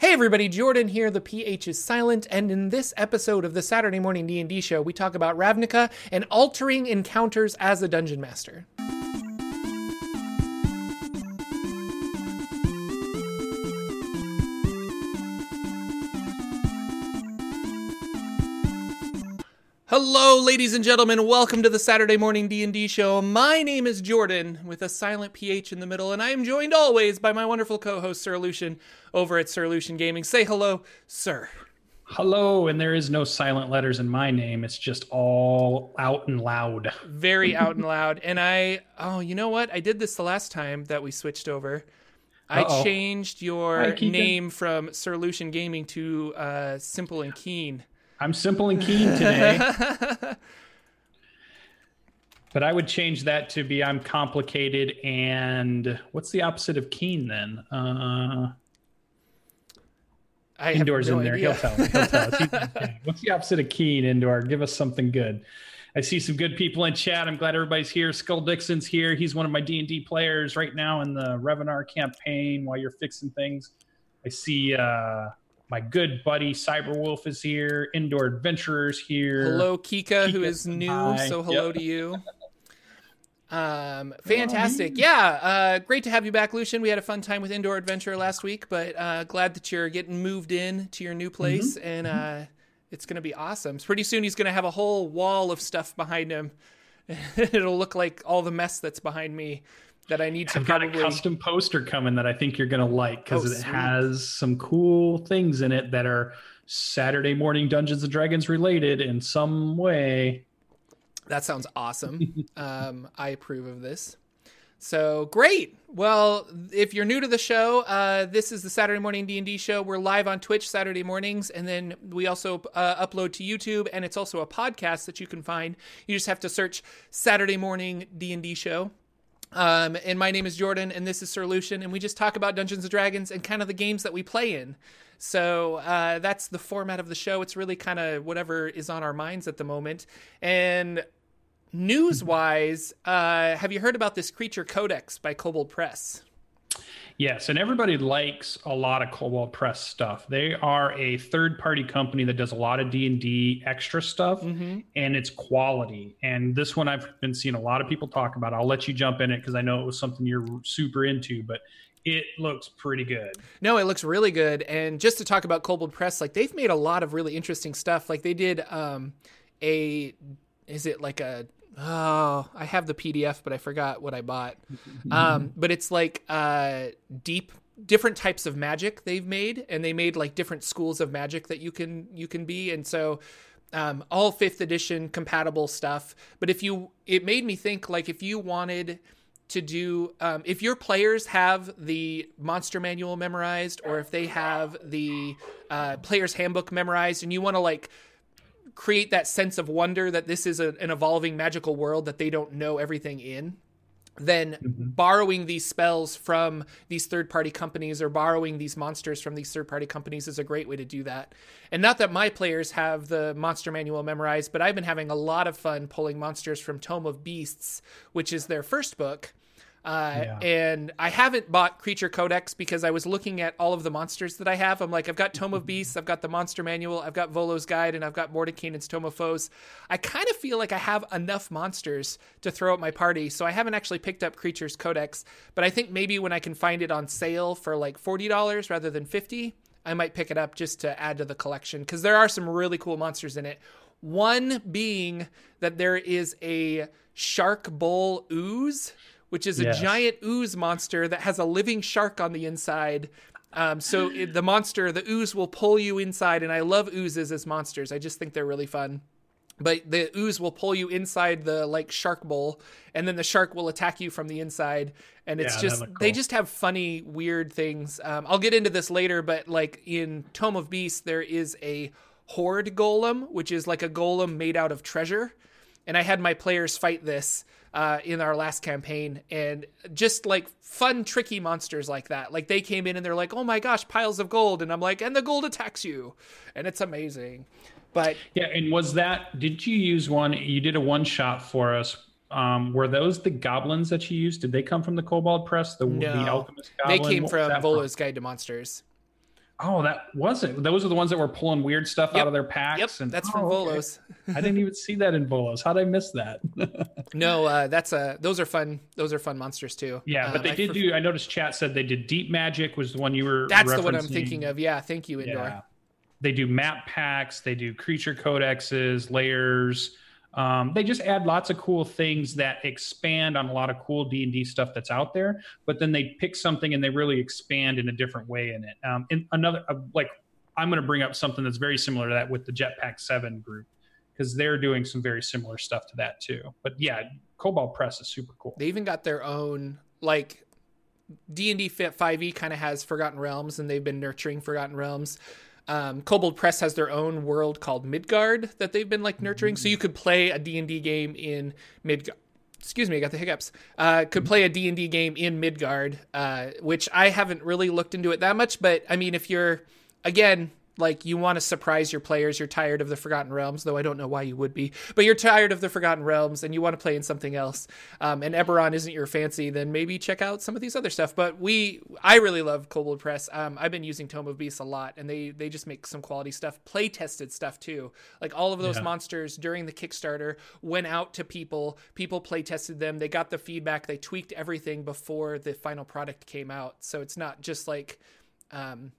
Hey everybody, Jordan here. The PH is silent, and in this episode of the Saturday Morning D&D show, we talk about Ravnica and altering encounters as a dungeon master. Hello, ladies and gentlemen. Welcome to the Saturday Morning D&D show. My name is Jordan, with a silent PH in the middle, and I am joined always by my wonderful co-host Sir Lucien over at Sir Lucien Gaming. Say hello, sir. Hello, and there is no silent letters in my name. It's just all out and loud. Very out and loud. And I, oh, you know what? I did this the last time that we switched over. I Uh-oh. changed your Hi, name from Sir Lucien Gaming to uh, Simple and Keen. I'm simple and keen today, but I would change that to be I'm complicated and what's the opposite of keen then? Uh, I Indoor's no in there. idea. He'll tell. He'll tell us. What's the opposite of keen, Indoor? Give us something good. I see some good people in chat. I'm glad everybody's here. Skull Dixon's here. He's one of my D&D players right now in the Revenar campaign while you're fixing things. I see uh, my good buddy Cyberwolf is here. Indoor Adventurers here. Hello, Kika, who Kika, is new. hi. So hello Yep. to you. Um, fantastic. Yeah, uh, great to have you back, Lucien. We had a fun time with Indoor Adventure last week, but uh, glad that you're getting moved in to your new place, Mm-hmm. and uh, it's going to be awesome. Pretty soon he's going to have a whole wall of stuff behind him. It'll look like all the mess that's behind me that I need to I've got probably. a custom poster coming that I think you're going to like because Oh, it sweet. has some cool things in it that are Saturday morning Dungeons and Dragons related in some way. That sounds awesome. um, I approve of this. So great. Well, if you're new to the show, uh, this is the Saturday Morning D and D show. We're live on Twitch Saturday mornings, and then we also uh, upload to YouTube, and it's also a podcast that you can find. You just have to search Saturday Morning D and D show. Um, and my name is Jordan, and this is Sir Lucien, and we just talk about Dungeons and Dragons and kind of the games that we play in. So uh, that's the format of the show. It's really kind of whatever is on our minds at the moment. And news wise, uh, have you heard about this Creature Codex by Kobold Press? Yes, and everybody likes a lot of Kobold Press stuff. They are a third-party company that does a lot of D and D extra stuff, and it's quality. And this one I've been seeing a lot of people talk about. I'll let you jump in it because I know it was something you're super into, but it looks pretty good. No, it looks really good. And just to talk about Kobold Press, like they've made a lot of really interesting stuff. Like they did um, a, is it like a, oh, I have the PDF, but I forgot what I bought. Um, but it's like uh, deep, different types of magic they've made, and they made like different schools of magic that you can you can be. And so um, all fifth edition compatible stuff. But if you, it made me think like if you wanted to do um, if your players have the monster manual memorized or if they have the uh, player's handbook memorized and you want to like create that sense of wonder that this is a, an evolving magical world that they don't know everything in then mm-hmm. borrowing these spells from these third party companies or borrowing these monsters from these third party companies is a great way to do that. And not that my players have the monster manual memorized, but I've been having a lot of fun pulling monsters from Tome of Beasts, which is their first book. Uh, Yeah. And I haven't bought Creature Codex because I was looking at all of the monsters that I have. I'm like, I've got Tome of Beasts, I've got the Monster Manual, I've got Volo's Guide, and I've got Mordenkainen's Tome of Foes. I kind of feel like I have enough monsters to throw at my party, so I haven't actually picked up Creatures Codex. But I think maybe when I can find it on sale for like $40 rather than 50 I might pick it up just to add to the collection because there are some really cool monsters in it. One being that there is a shark bowl ooze, which is a Yes. giant ooze monster that has a living shark on the inside. Um, so it, the monster, the ooze, will pull you inside, and I love oozes as monsters. I just think they're really fun. But the ooze will pull you inside the like shark bowl, and then the shark will attack you from the inside. And it's Yeah, just looked they just have funny, weird things. Um, I'll get into this later, but like in Tome of Beasts, there is a hoard golem, which is like a golem made out of treasure. And I had my players fight this uh, in our last campaign, and just like fun, tricky monsters like that. Like they came in and they're like, "Oh my gosh, piles of gold," and I'm like, "And the gold attacks you," and it's amazing. But Yeah, and was that? Did you use one? You did a one shot for us. Um, were those the goblins that you used? Did they come from the Kobold Press? The, No. the alchemist they came What from Volo's Guide to Monsters. Oh, that wasn't. Those are the ones that were pulling weird stuff Yep. out of their packs. Yep, and that's from oh, okay. Volos. I didn't even see that in Volos. How did I miss that? No, uh, that's a. Those are fun. Those are fun monsters too. yeah, but Um, they I did for- do. I noticed chat said they did Deep Magic was the one you were. That's the one I'm thinking of. Yeah, thank you, Indoor. Yeah. They do map packs. They do creature codexes, lairs. Um, they just add lots of cool things that expand on a lot of cool D and D stuff that's out there. But then they pick something and they really expand in a different way in it. Um, and another uh, like I'm going to bring up something that's very similar to that with the Jetpack Seven group because they're doing some very similar stuff to that too. But yeah, Kobold Press is super cool. They even got their own like D and D Five E kind of has Forgotten Realms, and they've been nurturing Forgotten Realms. Um, Kobold Press has their own world called Midgard that they've been like nurturing. So you could play a D and D game in Midgard. Excuse me, I got the hiccups. Uh, could play a D and D game in Midgard, uh, which I haven't really looked into it that much. But I mean, if you're again like you want to surprise your players, you're tired of the Forgotten Realms, though I don't know why you would be, but you're tired of the Forgotten Realms and you want to play in something else. Um, and Eberron isn't your fancy, then maybe check out some of these other stuff. But we, I really love Kobold Press. Um, I've been using Tome of Beasts a lot, and they they just make some quality stuff, play tested stuff too. Like all of those Yeah. monsters during the Kickstarter went out to people. People play tested them. They got the feedback. They tweaked everything before the final product came out. So it's not just like. Um,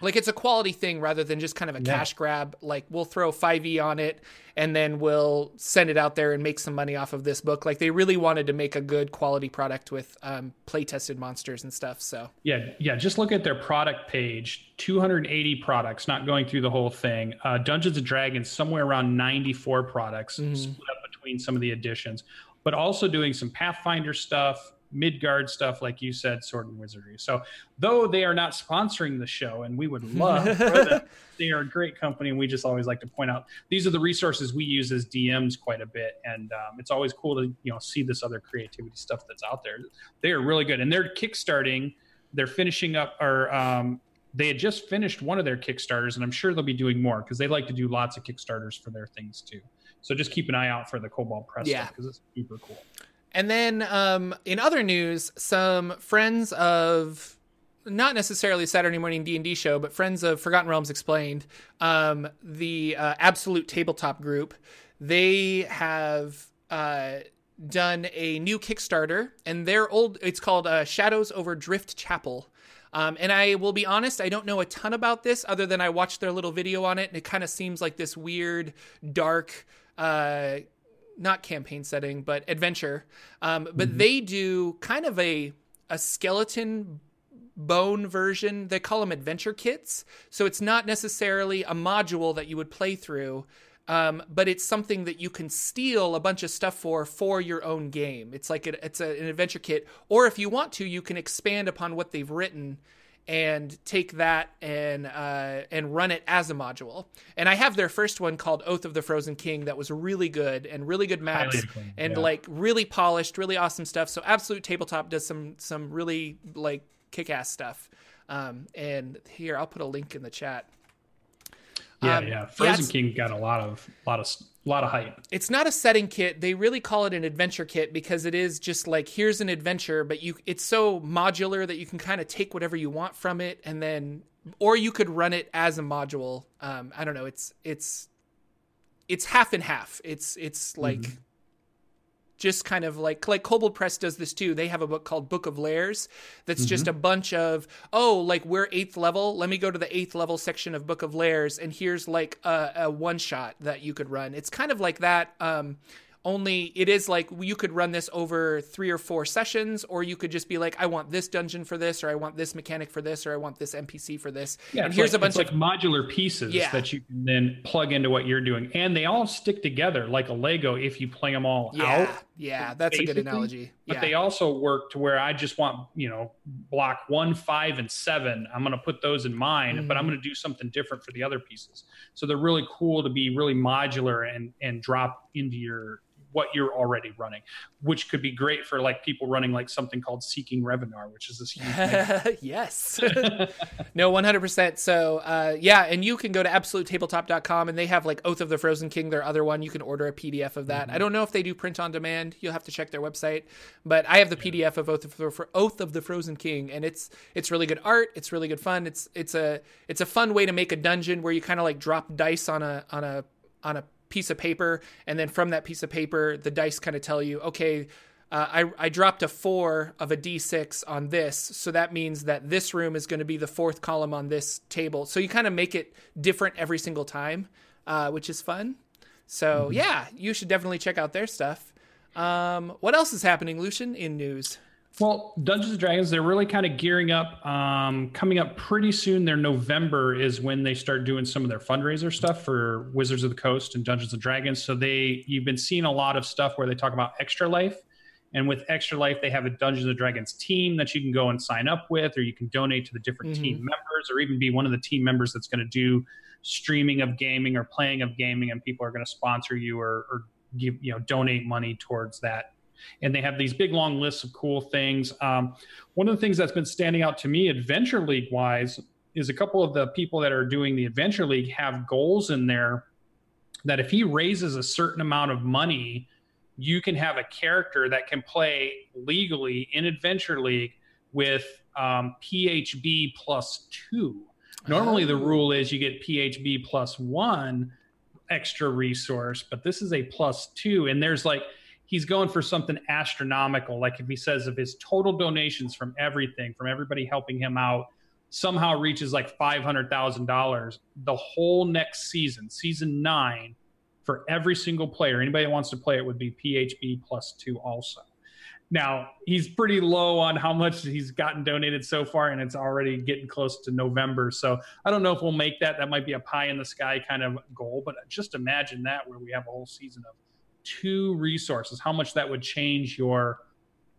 like it's a quality thing rather than just kind of a Yeah. cash grab like we'll throw 5e on it and then we'll send it out there and make some money off of this book like they really wanted to make a good quality product with um, play tested monsters and stuff so Yeah, yeah. Just look at their product page. 280 products, not going through the whole thing. Uh, Dungeons and Dragons, somewhere around 94 products, Mhm. split up between some of the editions, but also doing some Pathfinder stuff, Midgard stuff, like you said, Sword and Wizardry. So, though they are not sponsoring the show, and we would love for them, they are a great company, and we just always like to point out these are the resources we use as DMs quite a bit, and um, it's always cool to you know see this other creativity stuff that's out there. They are really good, and they're kickstarting. They're finishing up, or um, they had just finished one of their kickstarters, and I'm sure they'll be doing more because they like to do lots of kickstarters for their things too. So just keep an eye out for the Kobold Press Yeah. because it's super cool. And then um, in other news, some friends of not necessarily Saturday morning D and D show, but friends of Forgotten Realms Explained, um, the uh, Absolute Tabletop group, they have uh, done a new Kickstarter, and their old it's called uh, Shadows over Drift Chapel. Um, and I will be honest, I don't know a ton about this other than I watched their little video on it, and it kind of seems like this weird, dark, uh, not campaign setting, but adventure. Um, but they do kind of a a skeleton bone version. They call them adventure kits. So it's not necessarily a module that you would play through, um, but it's something that you can steal a bunch of stuff for for your own game. It's like a, it's a, an adventure kit, or if you want to, you can expand upon what they've written and take that and uh, and run it as a module. And I have their first one called Oath of the Frozen King that was really good and really good maps Highly and yeah. like really polished, really awesome stuff. So Absolute Tabletop does some some really like kick ass stuff. Um, and here I'll put a link in the chat. Yeah, Um, yeah. yeah, Frozen it's- King got a lot of lot of lot of hype. it's not a setting kit. They really call it an adventure kit because it is just like here's an adventure but you it's so modular that you can kind of take whatever you want from it and then or you could run it as a module. Um i don't know. It's it's it's half and half. It's it's like just kind of like like Kobold Press does this too. They have a book called Book of Lairs that's just a bunch of oh like we're eighth level. Let me go to the eighth level section of Book of Lairs and here's like a, a one shot that you could run. It's kind of like that. Um, only it is like you could run this over three or four sessions, or you could just be like, I want this dungeon for this, or I want this mechanic for this, or I want this NPC for this. Yeah, and here's like, a bunch it's of like modular pieces Yeah. that you can then plug into what you're doing, and they all stick together like a Lego if you play them all yeah, out. Yeah. That's a good basically, analogy. But they also work to where I just want, you know, block one, five, and seven. I'm going to put those in mine, Mm-hmm. but I'm going to do something different for the other pieces. So they're really cool to be really modular and and drop into your what you're already running, which could be great for like people running like something called Seeking Revenar, which is this huge. yes. no, 100%. So, uh, yeah, and you can go to absolutetabletop.com and they have like Oath of the Frozen King, their other one. You can order a PDF of that. Mm-hmm. I don't know if they do print on demand. You'll have to check their website, but I have the PDF of Oath of the, Oath of the Frozen King, and it's it's really good art. It's really good fun. It's it's a it's a fun way to make a dungeon where you kind of like drop dice on a on a on a piece of paper, and then from that piece of paper, the dice kind of tell you, okay, uh, I, I dropped a four of a d6 on this, so that means that this room is going to be the fourth column on this table. So you kind of make it different every single time, uh, which is fun. So mm-hmm. yeah, you should definitely check out their stuff. Um, what else is happening, Lucien, in news? Well, Dungeons and Dragons, they're really kind of gearing up. Um, coming up pretty soon, their November is when they start doing some of their fundraiser stuff for Wizards of the Coast and Dungeons and Dragons. So they, you've been seeing a lot of stuff where they talk about Extra Life, and with Extra Life, they have a Dungeons and Dragons team that you can go and sign up with, or you can donate to the different mm-hmm. team members, or even be one of the team members that's going to do streaming of gaming or playing of gaming, and people are going to sponsor you or, or give you know donate money towards that and they have these big long lists of cool things. Um, one of the things that's been standing out to me, Adventure League wise, is a couple of the people that are doing the Adventure League have goals in there that if he raises a certain amount of money, you can have a character that can play legally in Adventure League with um, PHB plus two. Normally, the oh. rule is you get PHB plus one extra resource, but this is a plus two. And there's like, he's going for something astronomical. Like if he says if his total donations from everything, from everybody helping him out, somehow reaches like five hundred thousand dollars, the whole next season, season nine, for every single player, anybody that wants to play it would be PHB plus two also. Now he's pretty low on how much he's gotten donated so far, and it's already getting close to November. So I don't know if we'll make that. That might be a pie in the sky kind of goal, but just imagine that where we have a whole season of two resources, how much that would change your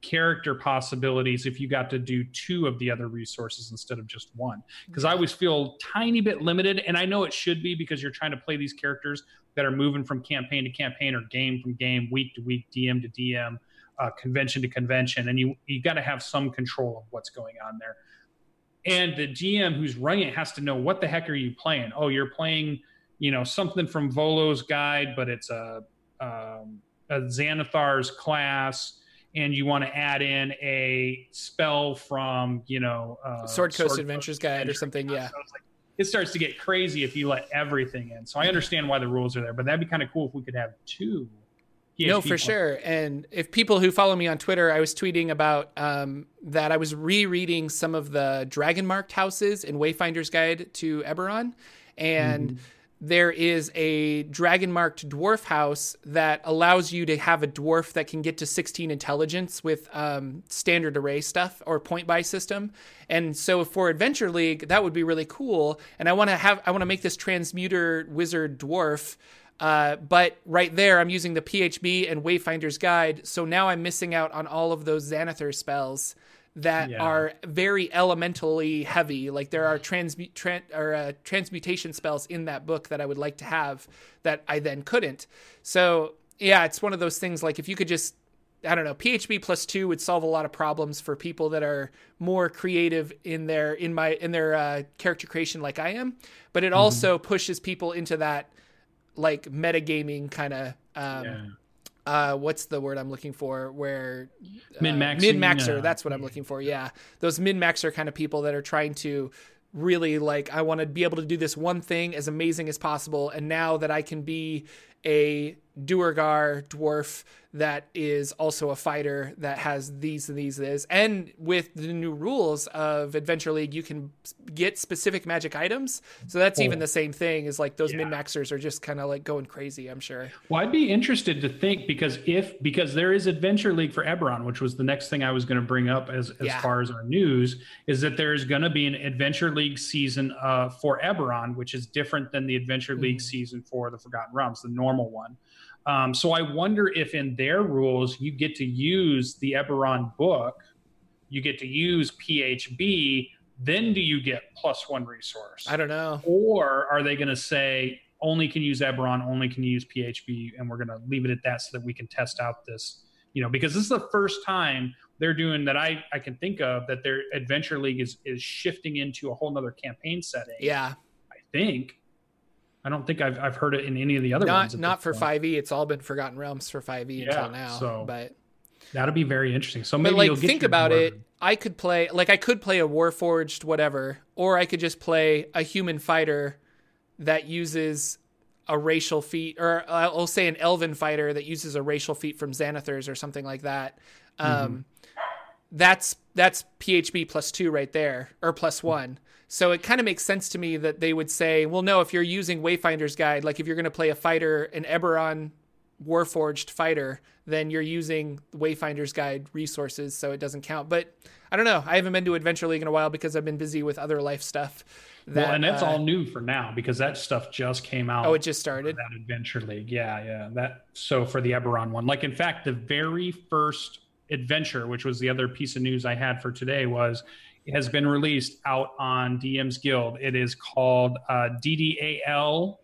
character possibilities if you got to do two of the other resources instead of just one. Because I always feel tiny bit limited, and I know it should be because you're trying to play these characters that are moving from campaign to campaign or game from game, week to week, DM to DM, uh, convention to convention, and you you got to have some control of what's going on there. And the GM who's running it has to know what the heck are you playing? Oh, you're playing, you know, something from Volo's guide, but it's a um, a Xanathar's class, and you want to add in a spell from you know uh, Sword Coast Sword Adventures Coast Guide Adventure. or something. Yeah. So like, it starts to get crazy if you let everything in. So I understand why the rules are there, but that'd be kind of cool if we could have two. PHB no, for sure. And if people who follow me on Twitter, I was tweeting about um, that I was rereading some of the dragon marked houses in Wayfinder's Guide to Eberron, and. Mm-hmm there is a dragon marked dwarf house that allows you to have a dwarf that can get to 16 intelligence with um, standard array stuff or point buy system. And so for adventure league that would be really cool. And i want to have i want to make this transmuter wizard dwarf uh, but right there i'm using the phb and wayfinder's guide. So now i'm missing out on all of those xanathar spells that yeah. are very elementally heavy. Like there are transmut tran- or uh, transmutation spells in that book that I would like to have that I then couldn't. So yeah, it's one of those things. Like if you could just I don't know, PHB plus two would solve a lot of problems for people that are more creative in their in my in their uh, character creation, like I am. But it mm-hmm. also pushes people into that like metagaming kind of um, yeah uh, what's the word I'm looking for? Where uh, min maxer. Min maxer. That's what I'm looking for. Yeah, those min maxer kind of people that are trying to really like I want to be able to do this one thing as amazing as possible, and now that I can be a Duergar dwarf that is also a fighter that has these and these this. And with the new rules of Adventure League, you can get specific magic items. So that's oh. even the same thing is like those yeah. min maxers are just kind of like going crazy, I'm sure. Well, I'd be interested to think because if because there is Adventure League for Eberron, which was the next thing I was going to bring up as, as yeah. far as our news, is that there's going to be an Adventure League season uh, for Eberron, which is different than the Adventure League mm. season for the Forgotten Realms, the normal one. Um, so I wonder if in their rules you get to use the Eberron book, you get to use PHB, then do you get plus one resource? I don't know. Or are they going to say only can use Eberron, only can use PHB, and we're going to leave it at that so that we can test out this, you know, because this is the first time they're doing that I, I can think of that their Adventure League is is shifting into a whole nother campaign setting. Yeah, I think. I don't think I've, I've heard it in any of the other not, ones. Not for five E. It's all been Forgotten Realms for five E yeah, until now. So but that'll be very interesting. So maybe but like think about it. I could play like I could play a Warforged whatever, or I could just play a human fighter that uses a racial feat, or I'll say an elven fighter that uses a racial feat from Xanathars or something like that. Um, mm-hmm. That's that's PHB plus two right there, or plus one. So it kind of makes sense to me that they would say, well, no, if you're using Wayfinder's Guide, like if you're going to play a fighter, an Eberron Warforged fighter, then you're using Wayfinder's Guide resources, so it doesn't count. But I don't know. I haven't been to Adventure League in a while because I've been busy with other life stuff. That, well, and that's uh, all new for now because that stuff just came out. Oh, it just started. That Adventure League, yeah, yeah. That so for the Eberron one, like in fact, the very first adventure, which was the other piece of news I had for today, was has been released out on DM's Guild. It is called uh, DDAL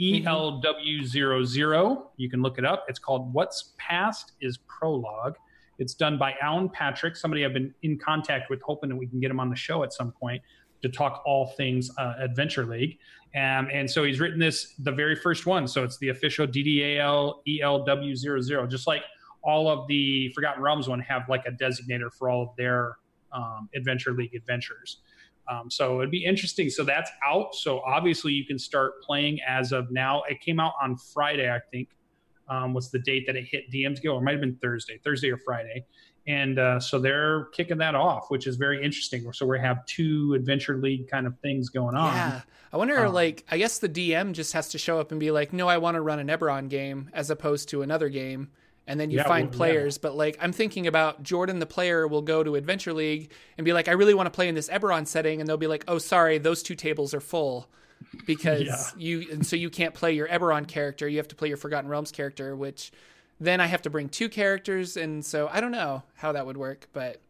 ELW00. You can look it up. It's called What's Past is Prologue. It's done by Alan Patrick, somebody I've been in contact with, hoping that we can get him on the show at some point to talk all things uh, Adventure League. Um, and so he's written this, the very first one. So it's the official DDAL ELW00, just like all of the Forgotten Realms one have like a designator for all of their um, Adventure League adventures. Um, so it'd be interesting. So that's out. So obviously you can start playing as of now. It came out on Friday, I think. Um, was the date that it hit DM's Guild? Or it might have been Thursday, Thursday or Friday and uh, so they're kicking that off, which is very interesting. So we have two Adventure League kind of things going on. Yeah, I wonder. Um, like, I guess the DM just has to show up and be like, "No, I want to run an Eberron game as opposed to another game." And then you yeah, find well, players, yeah. but like I'm thinking about Jordan, the player, will go to Adventure League and be like, "I really want to play in this Eberron setting," and they'll be like, "Oh, sorry, those two tables are full." because yeah. you and so you can't play your Eberron character. You have to play your Forgotten Realms character, which then I have to bring two characters, and so I don't know how that would work, but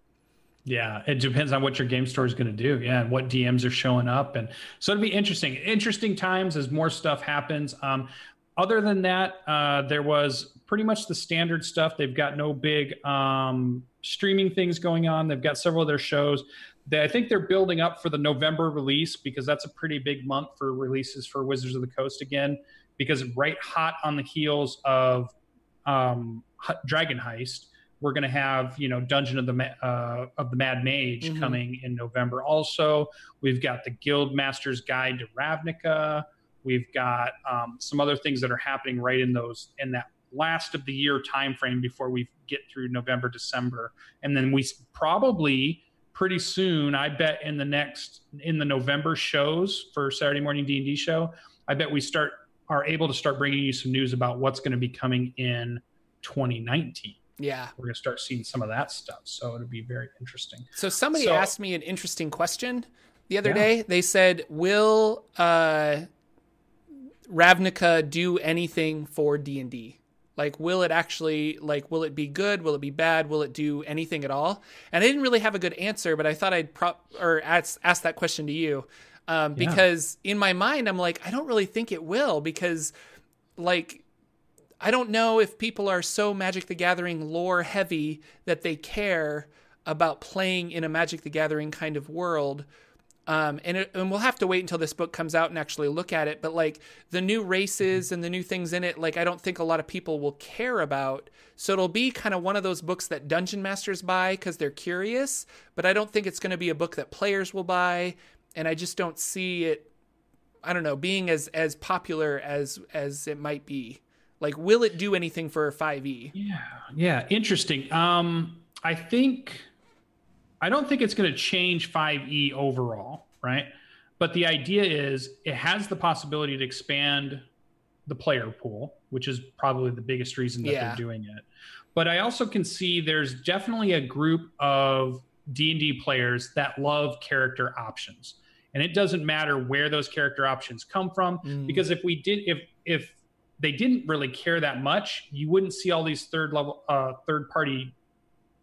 yeah, it depends on what your game store is going to do. Yeah, and what DMs are showing up, and so it'll be interesting. Interesting times as more stuff happens. Um, other than that, uh, there was pretty much the standard stuff. They've got no big um, streaming things going on. They've got several of their shows. They, I think they're building up for the November release because that's a pretty big month for releases for Wizards of the Coast again. Because right hot on the heels of um, Dragon Heist. We're going to have you know Dungeon of the uh, of the Mad Mage mm-hmm. coming in November. Also, we've got the Guild Master's Guide to Ravnica. We've got um, some other things that are happening right in those in that last of the year time frame before we get through November, December, and then we probably pretty soon. I bet in the next in the November shows for Saturday morning D and D show, I bet we start are able to start bringing you some news about what's going to be coming in 2019. Yeah. We're going to start seeing some of that stuff. So it'll be very interesting. So somebody so, asked me an interesting question the other yeah. day. They said, "Will uh, Ravnica do anything for D&D?" Like, will it actually, like, will it be good? Will it be bad? Will it do anything at all? And I didn't really have a good answer, but I thought I'd prop or ask, ask that question to you um, yeah. because in my mind I'm like I don't really think it will because like I don't know if people are so Magic the Gathering lore heavy that they care about playing in a Magic the Gathering kind of world. Um, and, it, and we'll have to wait until this book comes out and actually look at it. But like the new races and the new things in it, like I don't think a lot of people will care about. So it'll be kind of one of those books that dungeon masters buy because they're curious. But I don't think it's going to be a book that players will buy and I just don't see it. I don't know being as as popular as as it might be. Like, will it do anything for 5e? Yeah, yeah, interesting. Um, I think I don't think it's going to change 5e overall, right? But the idea is it has the possibility to expand the player pool, which is probably the biggest reason that yeah. they're doing it. But I also can see there's definitely a group of D&D players that love character options. And it doesn't matter where those character options come from mm. because if we did if if they didn't really care that much, you wouldn't see all these third level uh, third party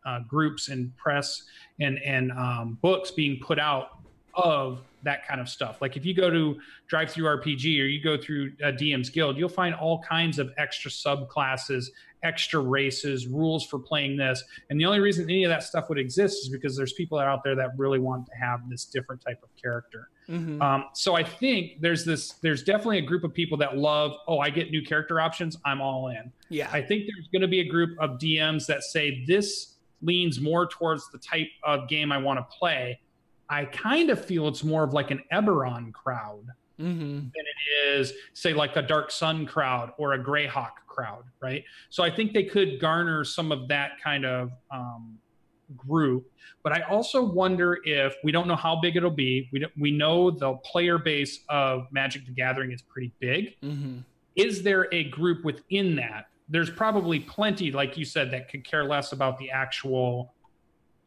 uh, groups and press and and um, books being put out of that kind of stuff. Like if you go to DriveThruRPG or you go through uh, DM's Guild, you'll find all kinds of extra subclasses, extra races, rules for playing this. And the only reason any of that stuff would exist is because there's people out there that really want to have this different type of character. Mm-hmm. Um, so I think there's this, there's definitely a group of people that love, oh, I get new character options, I'm all in. Yeah. I think there's going to be a group of DMs that say this leans more towards the type of game I want to play. I kind of feel it's more of like an Eberron crowd mm-hmm. than it is, say, like a Dark Sun crowd or a Greyhawk crowd, right? So I think they could garner some of that kind of um, group. But I also wonder if we don't know how big it'll be. We we know the player base of Magic the Gathering is pretty big. Mm-hmm. Is there a group within that? There's probably plenty, like you said, that could care less about the actual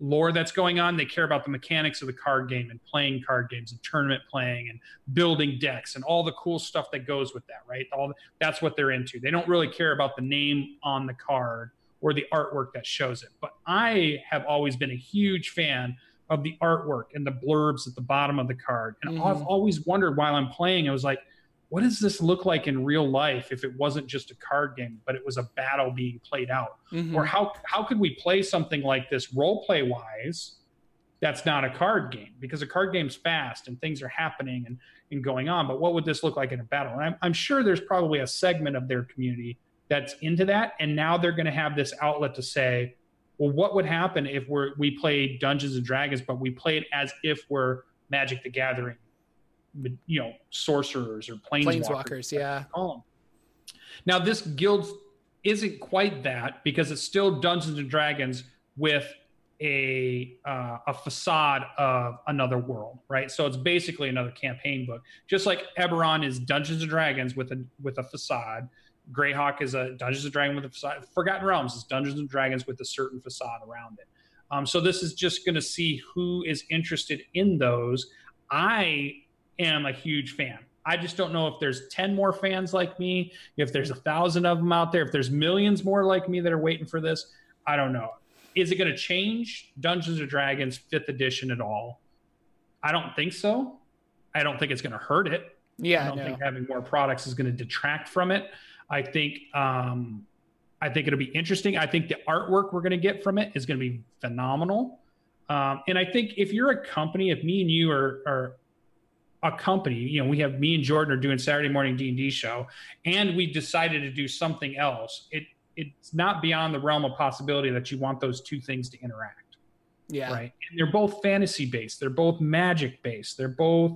lore that's going on. They care about the mechanics of the card game and playing card games and tournament playing and building decks and all the cool stuff that goes with that, right? All that's what they're into. They don't really care about the name on the card or the artwork that shows it. But I have always been a huge fan of the artwork and the blurbs at the bottom of the card. And mm-hmm. I've always wondered while I'm playing, I was like, what does this look like in real life if it wasn't just a card game, but it was a battle being played out? Mm-hmm. Or how how could we play something like this role play wise? That's not a card game because a card game's fast and things are happening and, and going on. But what would this look like in a battle? And I'm, I'm sure there's probably a segment of their community that's into that. And now they're going to have this outlet to say, well, what would happen if we're, we played Dungeons and Dragons, but we played it as if we're Magic the Gathering you know sorcerers or planeswalkers. planeswalkers yeah. Now this guild isn't quite that because it's still Dungeons and Dragons with a uh, a facade of another world, right? So it's basically another campaign book, just like Eberron is Dungeons and Dragons with a with a facade. Greyhawk is a Dungeons and Dragons with a facade. Forgotten Realms is Dungeons and Dragons with a certain facade around it. Um, so this is just going to see who is interested in those. I am a huge fan. I just don't know if there's 10 more fans like me, if there's a thousand of them out there, if there's millions more like me that are waiting for this. I don't know. Is it going to change Dungeons and Dragons fifth edition at all? I don't think so. I don't think it's going to hurt it. Yeah, I don't no. think having more products is going to detract from it. I think um, I think it'll be interesting. I think the artwork we're going to get from it is going to be phenomenal. Um, and I think if you're a company, if me and you are, are a company you know we have me and jordan are doing saturday morning d&d show and we decided to do something else. It it's not beyond the realm of possibility that you want those two things to interact. Yeah. Right? And they're both fantasy based they're both magic based they're both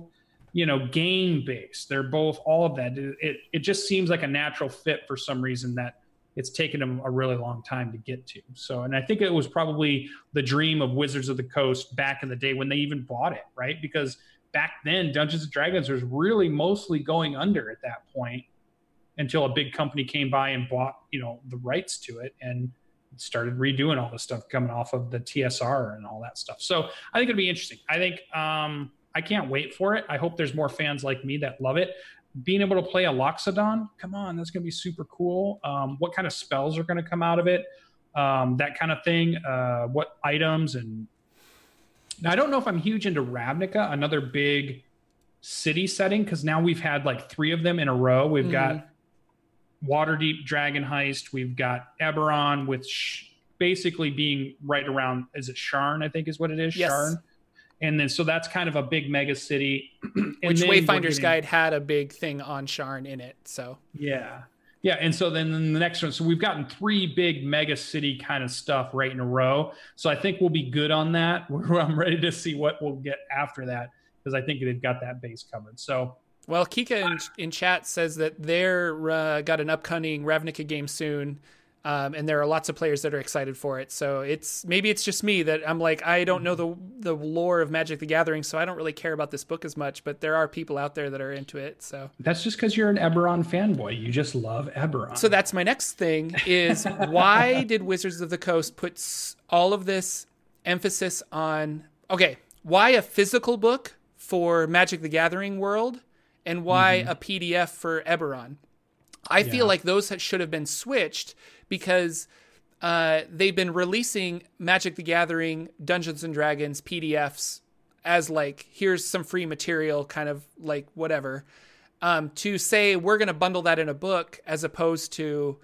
you know game based they're both all of that. It, it, it just seems like a natural fit for some reason that it's taken them a really long time to get to. So and i think it was probably the dream of wizards of the coast back in the day when they even bought it right? Because back then Dungeons and Dragons was really mostly going under at that point until a big company came by and bought, you know, the rights to it and started redoing all the stuff coming off of the TSR and all that stuff. So I think it'll be interesting. I think um, I can't wait for it. I hope there's more fans like me that love it. Being able to play a Loxodon, come on, that's going to be super cool. Um, what kind of spells are going to come out of it? Um, that kind of thing. Uh, what items and now, I don't know if I'm huge into Ravnica, another big city setting, because now we've had like three of them in a row. We've mm-hmm. got Waterdeep Dragon Heist. We've got Eberron, with sh- basically being right around, is it Sharn? I think is what it is. Yes. Sharn. And then, so that's kind of a big mega city. Which Wayfinder's Guide had a big thing on Sharn in it. So, yeah. Yeah, and so then the next one, so we've gotten three big mega city kind of stuff right in a row. So I think we'll be good on that. I'm ready to see what we'll get after that because I think they've got that base covered. So well, Kika in, in chat says that they're uh, got an upcoming Ravnica game soon. Um, and there are lots of players that are excited for it. So it's maybe it's just me that I'm like I don't know the the lore of Magic the Gathering, so I don't really care about this book as much. But there are people out there that are into it. So that's just because you're an Eberron fanboy. You just love Eberron. So that's my next thing: is why did Wizards of the Coast put all of this emphasis on? Okay, why a physical book for Magic the Gathering world, and why mm-hmm. a PDF for Eberron? I yeah. feel like those should have been switched because uh, they've been releasing Magic the Gathering, Dungeons and Dragons PDFs as like here's some free material, kind of like whatever. Um, to say we're going to bundle that in a book as opposed to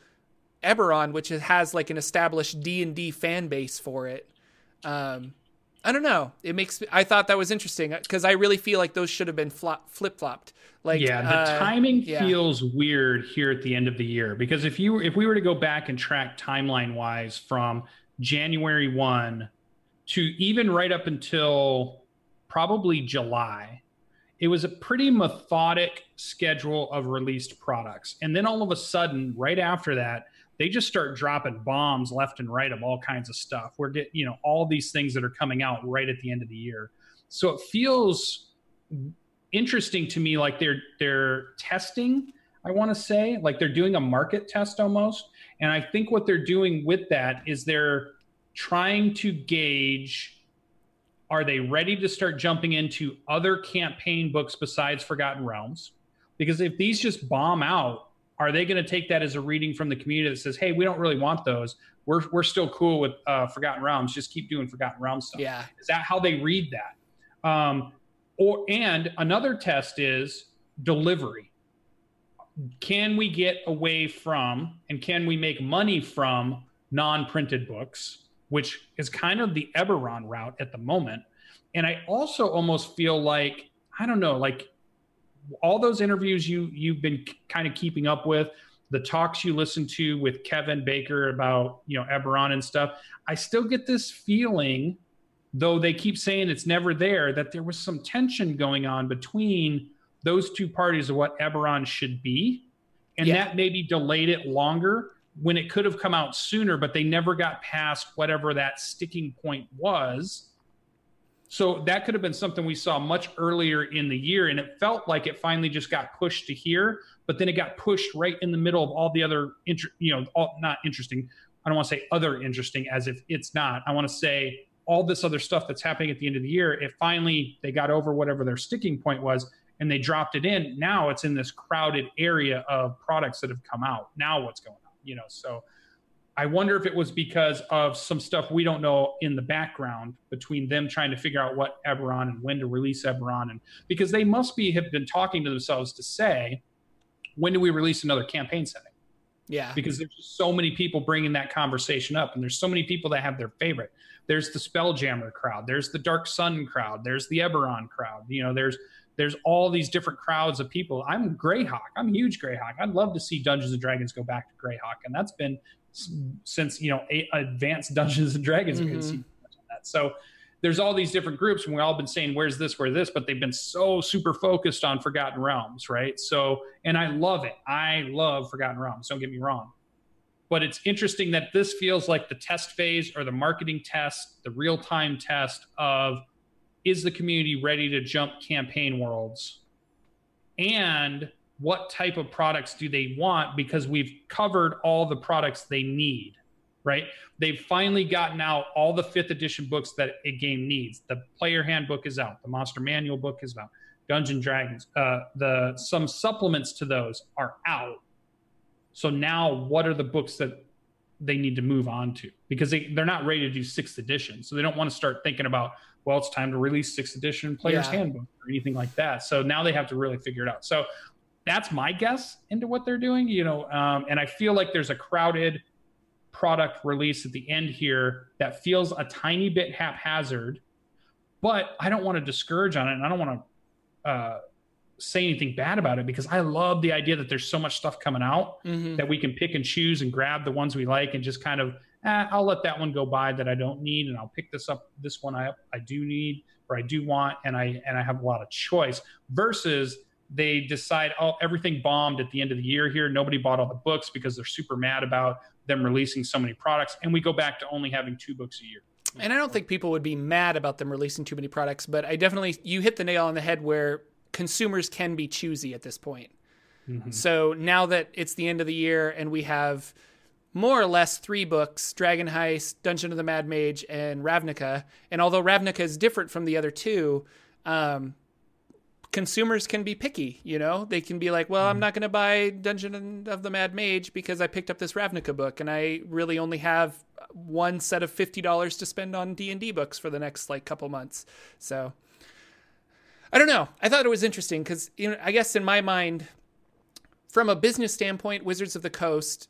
Eberron, which has like an established D and D fan base for it. Um, I don't know. It makes me, I thought that was interesting because I really feel like those should have been flip flopped. Like yeah, the uh, timing yeah. feels weird here at the end of the year because if you if we were to go back and track timeline wise from January one to even right up until probably July, it was a pretty methodic schedule of released products, and then all of a sudden, right after that, they just start dropping bombs left and right of all kinds of stuff. We're getting, you know, all these things that are coming out right at the end of the year. So it feels interesting to me like they're they're testing, I want to say, like they're doing a market test almost. And I think what they're doing with that is they're trying to gauge are they ready to start jumping into other campaign books besides Forgotten Realms? Because if these just bomb out, are they going to take that as a reading from the community that says, "Hey, we don't really want those. We're we're still cool with uh, Forgotten Realms. Just keep doing Forgotten Realms stuff." Yeah, is that how they read that? Um, or and another test is delivery. Can we get away from and can we make money from non-printed books, which is kind of the Eberron route at the moment? And I also almost feel like I don't know, like all those interviews you you've been kind of keeping up with, the talks you listen to with Kevin Baker about you know Eberron and stuff, I still get this feeling, though they keep saying it's never there, that there was some tension going on between those two parties of what Eberron should be, and yeah. that maybe delayed it longer when it could have come out sooner, but they never got past whatever that sticking point was so that could have been something we saw much earlier in the year, and it felt like it finally just got pushed to here. But then it got pushed right in the middle of all the other, inter- you know, all, not interesting. I don't want to say other interesting as if it's not. I want to say all this other stuff that's happening at the end of the year. It finally they got over whatever their sticking point was, and they dropped it in. Now it's in this crowded area of products that have come out. Now what's going on? You know, so I wonder if it was because of some stuff we don't know in the background between them trying to figure out what Eberron and when to release Eberron, and because they must be have been talking to themselves to say, when do we release another campaign setting? Yeah, because there's just so many people bringing that conversation up, and there's so many people that have their favorite. There's the Spelljammer crowd, there's the Dark Sun crowd, there's the Eberron crowd. You know, there's there's all these different crowds of people. I'm Greyhawk. I'm a huge Greyhawk. I'd love to see Dungeons and Dragons go back to Greyhawk, and that's been since you know advanced Dungeons and Dragons. Mm-hmm. You see that. So there's all these different groups, and we've all been saying, "Where's this? Where's this?" But they've been so super focused on Forgotten Realms, right? So, and I love it. I love Forgotten Realms. Don't get me wrong. But it's interesting that this feels like the test phase or the marketing test, the real time test of is the community ready to jump campaign worlds? And what type of products do they want because we've covered all the products they need right? They've finally gotten out all the fifth edition books that a game needs. The player handbook is out. The monster manual book is out. Dungeon dragons uh, the some supplements to those are out. So now what are the books that they need to move on to? Because they, they're not ready to do sixth edition. So they don't want to start thinking about well it's time to release sixth edition player's yeah. handbook or anything like that. So now they have to really figure it out. So that's my guess into what they're doing. You know, um, and I feel like there's a crowded product release at the end here that feels a tiny bit haphazard, but I don't want to discourage on it, and I don't want to uh, say anything bad about it because I love the idea that there's so much stuff coming out mm-hmm. that we can pick and choose and grab the ones we like and just kind of eh, I'll let that one go by that I don't need and I'll pick this up this one I I do need or I do want and I and I have a lot of choice versus they decide, oh, everything bombed at the end of the year here. Nobody bought all the books because they're super mad about them releasing so many products. And we go back to only having two books a year. And I don't think people would be mad about them releasing too many products, but I definitely, you hit the nail on the head where consumers can be choosy at this point. Mm-hmm. So now that it's the end of the year and we have more or less three books Dragon Heist, Dungeon of the Mad Mage, and Ravnica. And although Ravnica is different from the other two, um, consumers can be picky, you know? They can be like, well, I'm mm-hmm. not going to buy Dungeon of the Mad Mage because I picked up this Ravnica book and I really only have one set of $50 to spend on D&D books for the next like couple months. So I don't know. I thought it was interesting because you know, I guess in my mind, from a business standpoint, Wizards of the Coast,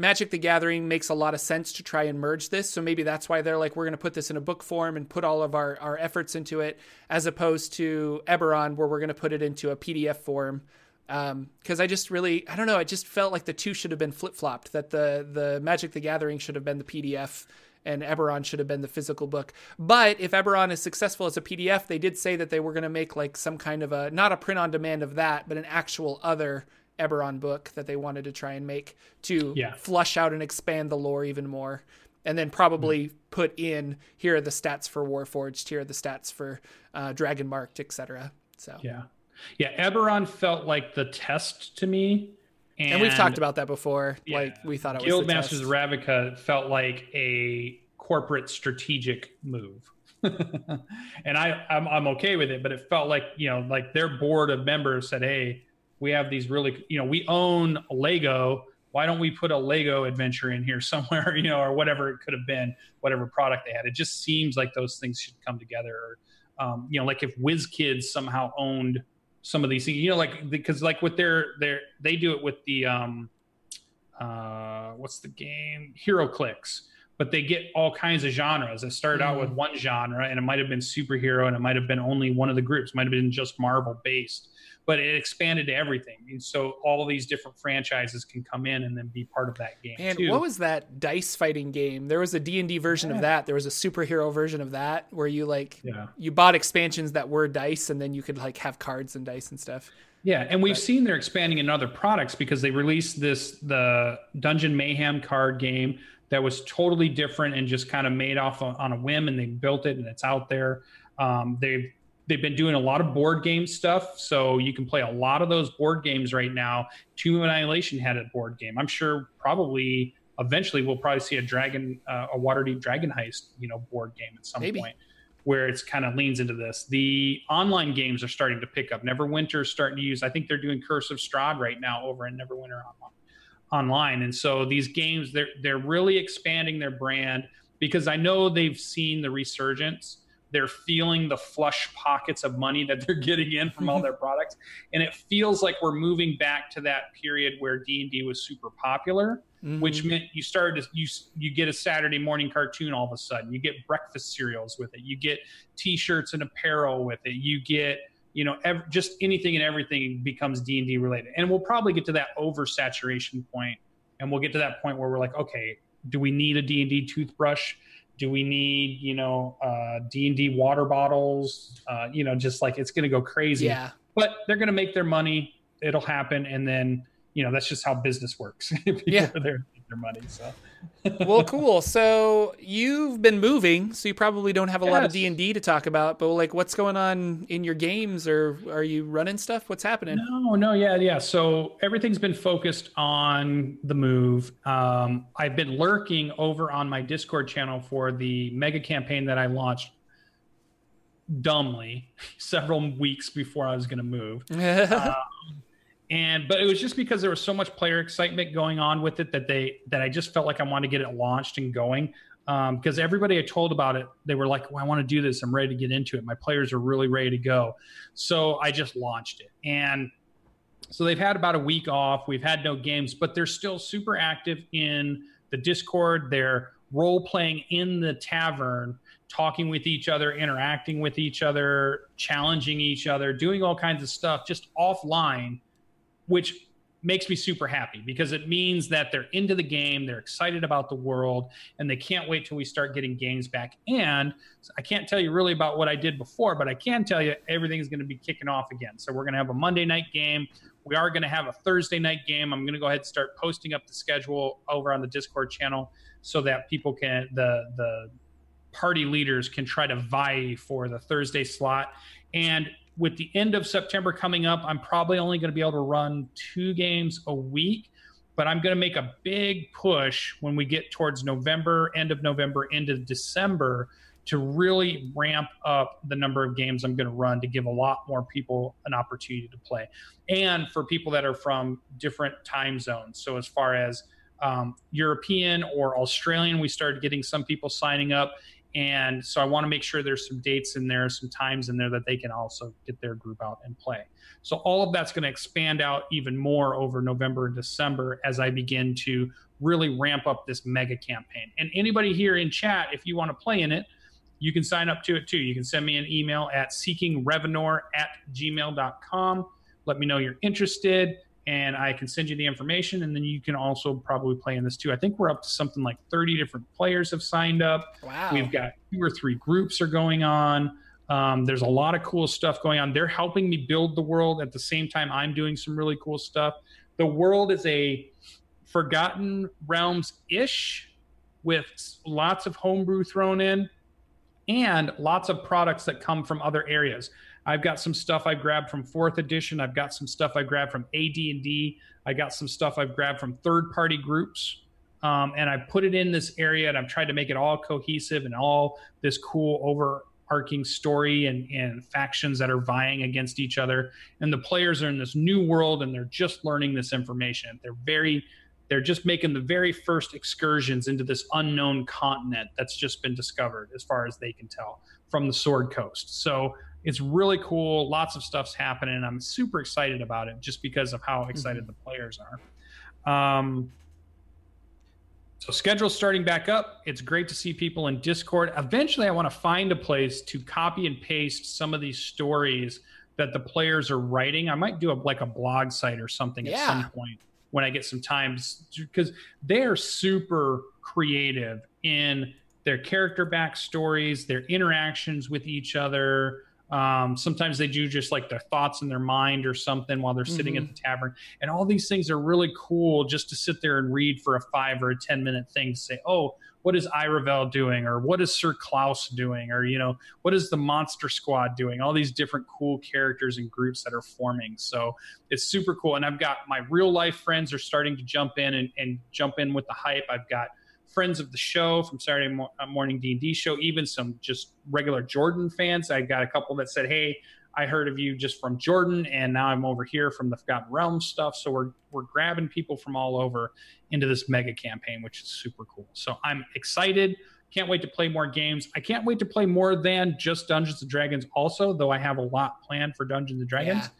Magic the Gathering makes a lot of sense to try and merge this. So maybe that's why they're like, we're going to put this in a book form and put all of our, our efforts into it, as opposed to Eberron, where we're going to put it into a PDF form. Because um, I just really, I don't know, I just felt like the two should have been flip flopped. That the the Magic the Gathering should have been the PDF and Eberron should have been the physical book. But if Eberron is successful as a PDF, they did say that they were going to make like some kind of a not a print on demand of that, but an actual other Eberron book that they wanted to try and make to yeah. flush out and expand the lore even more. And then probably mm-hmm. put in here are the stats for Warforged, here are the stats for uh, Dragon Marked, etc. So yeah, yeah. Eberron felt like the test to me and, and we've talked about that before. Yeah, like we thought it was Guildmasters of Ravnica felt like a corporate strategic move. and I I'm, I'm okay with it, but it felt like, you know, like their board of members said, "Hey, we have these really, you know, we own Lego. Why don't we put a Lego adventure in here somewhere, you know, or whatever it could have been, whatever product they had. It just seems like those things should come together. Um, you know, like if WizKids somehow owned some of these things you know like because like with their their they do it with the um uh what's the game HeroClix but they get all kinds of genres it started out with mm. one genre and it might have been superhero and it might have been only one of the groups it might have been just marvel based but it expanded to everything. And so all these different franchises can come in and then be part of that game. And what was that dice fighting game? There was a D&D version yeah. of that. There was a superhero version of that where you like yeah. you bought expansions that were dice and then you could like have cards and dice and stuff. Yeah, and we've but, seen they're expanding in other products because they released this the Dungeon Mayhem card game that was totally different and just kind of made off on a whim and they built it and it's out there. Um, they've they've been doing a lot of board game stuff so you can play a lot of those board games right now. Tomb of annihilation had a board game. I'm sure probably eventually we'll probably see a dragon uh, a waterdeep dragon heist you know board game at some Maybe. point where it's kind of leans into this. The online games are starting to pick up. Neverwinter is starting to use i think they're doing curse of strahd right now over in neverwinter online. And so these games they're they're really expanding their brand because i know they've seen the resurgence they're feeling the flush pockets of money that they're getting in from all mm-hmm. their products. And it feels like we're moving back to that period where d&d was super popular mm-hmm. which meant you started to you, you get a saturday morning cartoon all of a sudden. You get breakfast cereals with it. You get t-shirts and apparel with it. You get you know ev- just anything and everything becomes d&d related. And we'll probably get to that oversaturation point and we'll get to that point where we're like okay do we need a d&d toothbrush do we need you know uh, d&d water bottles? Uh, you know just like it's going to go crazy. Yeah. But they're going to make their money. It'll happen. And then you know that's just how business works. Yeah. they're their money so. Well cool. So you've been moving so you probably don't have a yes. lot of d&d to talk about but like what's going on in your games? Or are you running stuff? What's happening? No no yeah yeah. So everything's been focused on the move. Um, i've been lurking over on my discord channel for the mega campaign that i launched dumbly several weeks before i was going to move. Um, and but it was just because there was so much player excitement going on with it that they that I just felt like I wanted to get it launched and going because um, everybody I told about it, they were like, well, "I want to do this. I'm ready to get into it. My players are really ready to go." So I just launched it, and so they've had about a week off. We've had no games, but they're still super active in the Discord. They're role playing in the tavern, talking with each other, interacting with each other, challenging each other, doing all kinds of stuff just offline which makes me super happy because it means that they're into the game, they're excited about the world, and they can't wait till we start getting games back. And I can't tell you really about what I did before, but I can tell you everything's going to be kicking off again. So we're going to have a Monday night game. We are going to have a Thursday night game. I'm going to go ahead and start posting up the schedule over on the Discord channel so that people can the the party leaders can try to vie for the Thursday slot. And with the end of September coming up, I'm probably only going to be able to run two games a week, but I'm going to make a big push when we get towards November, end of November, end of December to really ramp up the number of games I'm going to run to give a lot more people an opportunity to play. And for people that are from different time zones. So, as far as um, European or Australian, we started getting some people signing up And so I want to make sure there's some dates in there, some times in there that they can also get their group out and play. So all of that's going to expand out even more over November and December as I begin to really ramp up this mega campaign. And anybody here in chat, if you want to play in it, you can sign up to it too. You can send me an email at seekingrevenor at gmail.com. Let me know you're interested and I can send you the information. And then you can also probably play in this too. I think we're up to something like 30 different players have signed up. Wow. We've got two or three groups are going on. Um, there's a lot of cool stuff going on. They're helping me build the world at the same time I'm doing some really cool stuff. The world is a Forgotten Realms ish with lots of homebrew thrown in and lots of products that come from other areas. I've got some stuff I've grabbed from fourth edition. I've got some stuff I've grabbed from AD&D. I got some stuff I've grabbed from third party groups. Um, and I put it in this area and I've tried to make it all cohesive and all this cool overarching story and, and factions that are vying against each other. And the players are in this new world and they're just learning this information. They're very they're just making the very first excursions into this unknown continent that's just been discovered, as far as they can tell, from the Sword Coast. So it's really cool. Lots of stuff's happening. I'm super excited about it just because of how excited mm-hmm. the players are. Um, so schedule's starting back up. It's great to see people in Discord. Eventually, I want to find a place to copy and paste some of these stories that the players are writing. I might do a, like a blog site or something yeah. at some point when I get some time because they are super creative in their character backstories, their interactions with each other. Um, sometimes they do just like their thoughts in their mind or something while they're sitting mm-hmm. at the tavern. And all these things are really cool just to sit there and read for a five or a 10 minute thing to say, oh, what is Iravel doing? Or what is Sir Klaus doing? Or, you know, what is the Monster Squad doing? All these different cool characters and groups that are forming. So it's super cool. And I've got my real life friends are starting to jump in and, and jump in with the hype. I've got friends of the show from Saturday uh, morning D&D show, even some just regular Jordan fans. I got a couple that said, "Hey, I heard of you just from Jordan, and now I'm over here from the Forgotten Realms stuff. So we're we're grabbing people from all over into this mega campaign, which is super cool. So I'm excited. Can't wait to play more games. I can't wait to play more than just Dungeons and Dragons. Also, though, I have a lot planned for Dungeons and Dragons.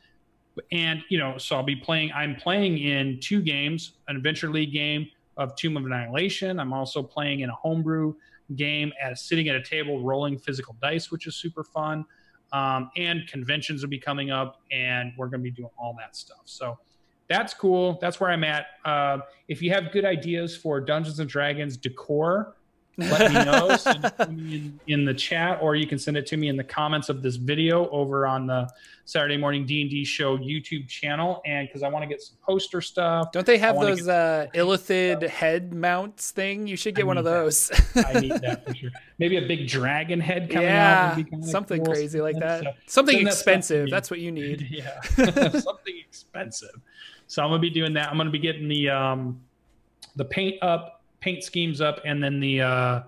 Yeah. And you know, so I'll be playing. I'm playing in two games: an Adventure League game of Tomb of Annihilation. I'm also playing in a homebrew game as sitting at a table rolling physical dice, which is super fun um, and conventions will be coming up, and we're going to be doing all that stuff. So that's cool. That's where I'm at. Uh, if you have good ideas for Dungeons and Dragons decor, let me know. send it to me in, in, the chat, or you can send it to me in the comments of this video over on the Saturday Morning D and D Show YouTube channel. And because I want to get some poster stuff. Don't they have those uh, Illithid head mounts thing? You should get one of those. I need that for sure. Maybe a big dragon head coming yeah, out. something cool. crazy like that. So something expensive. That That's what you need. Yeah, something expensive. So I'm gonna be doing that. I'm gonna be getting the um, the paint up paint schemes up, and then the uh,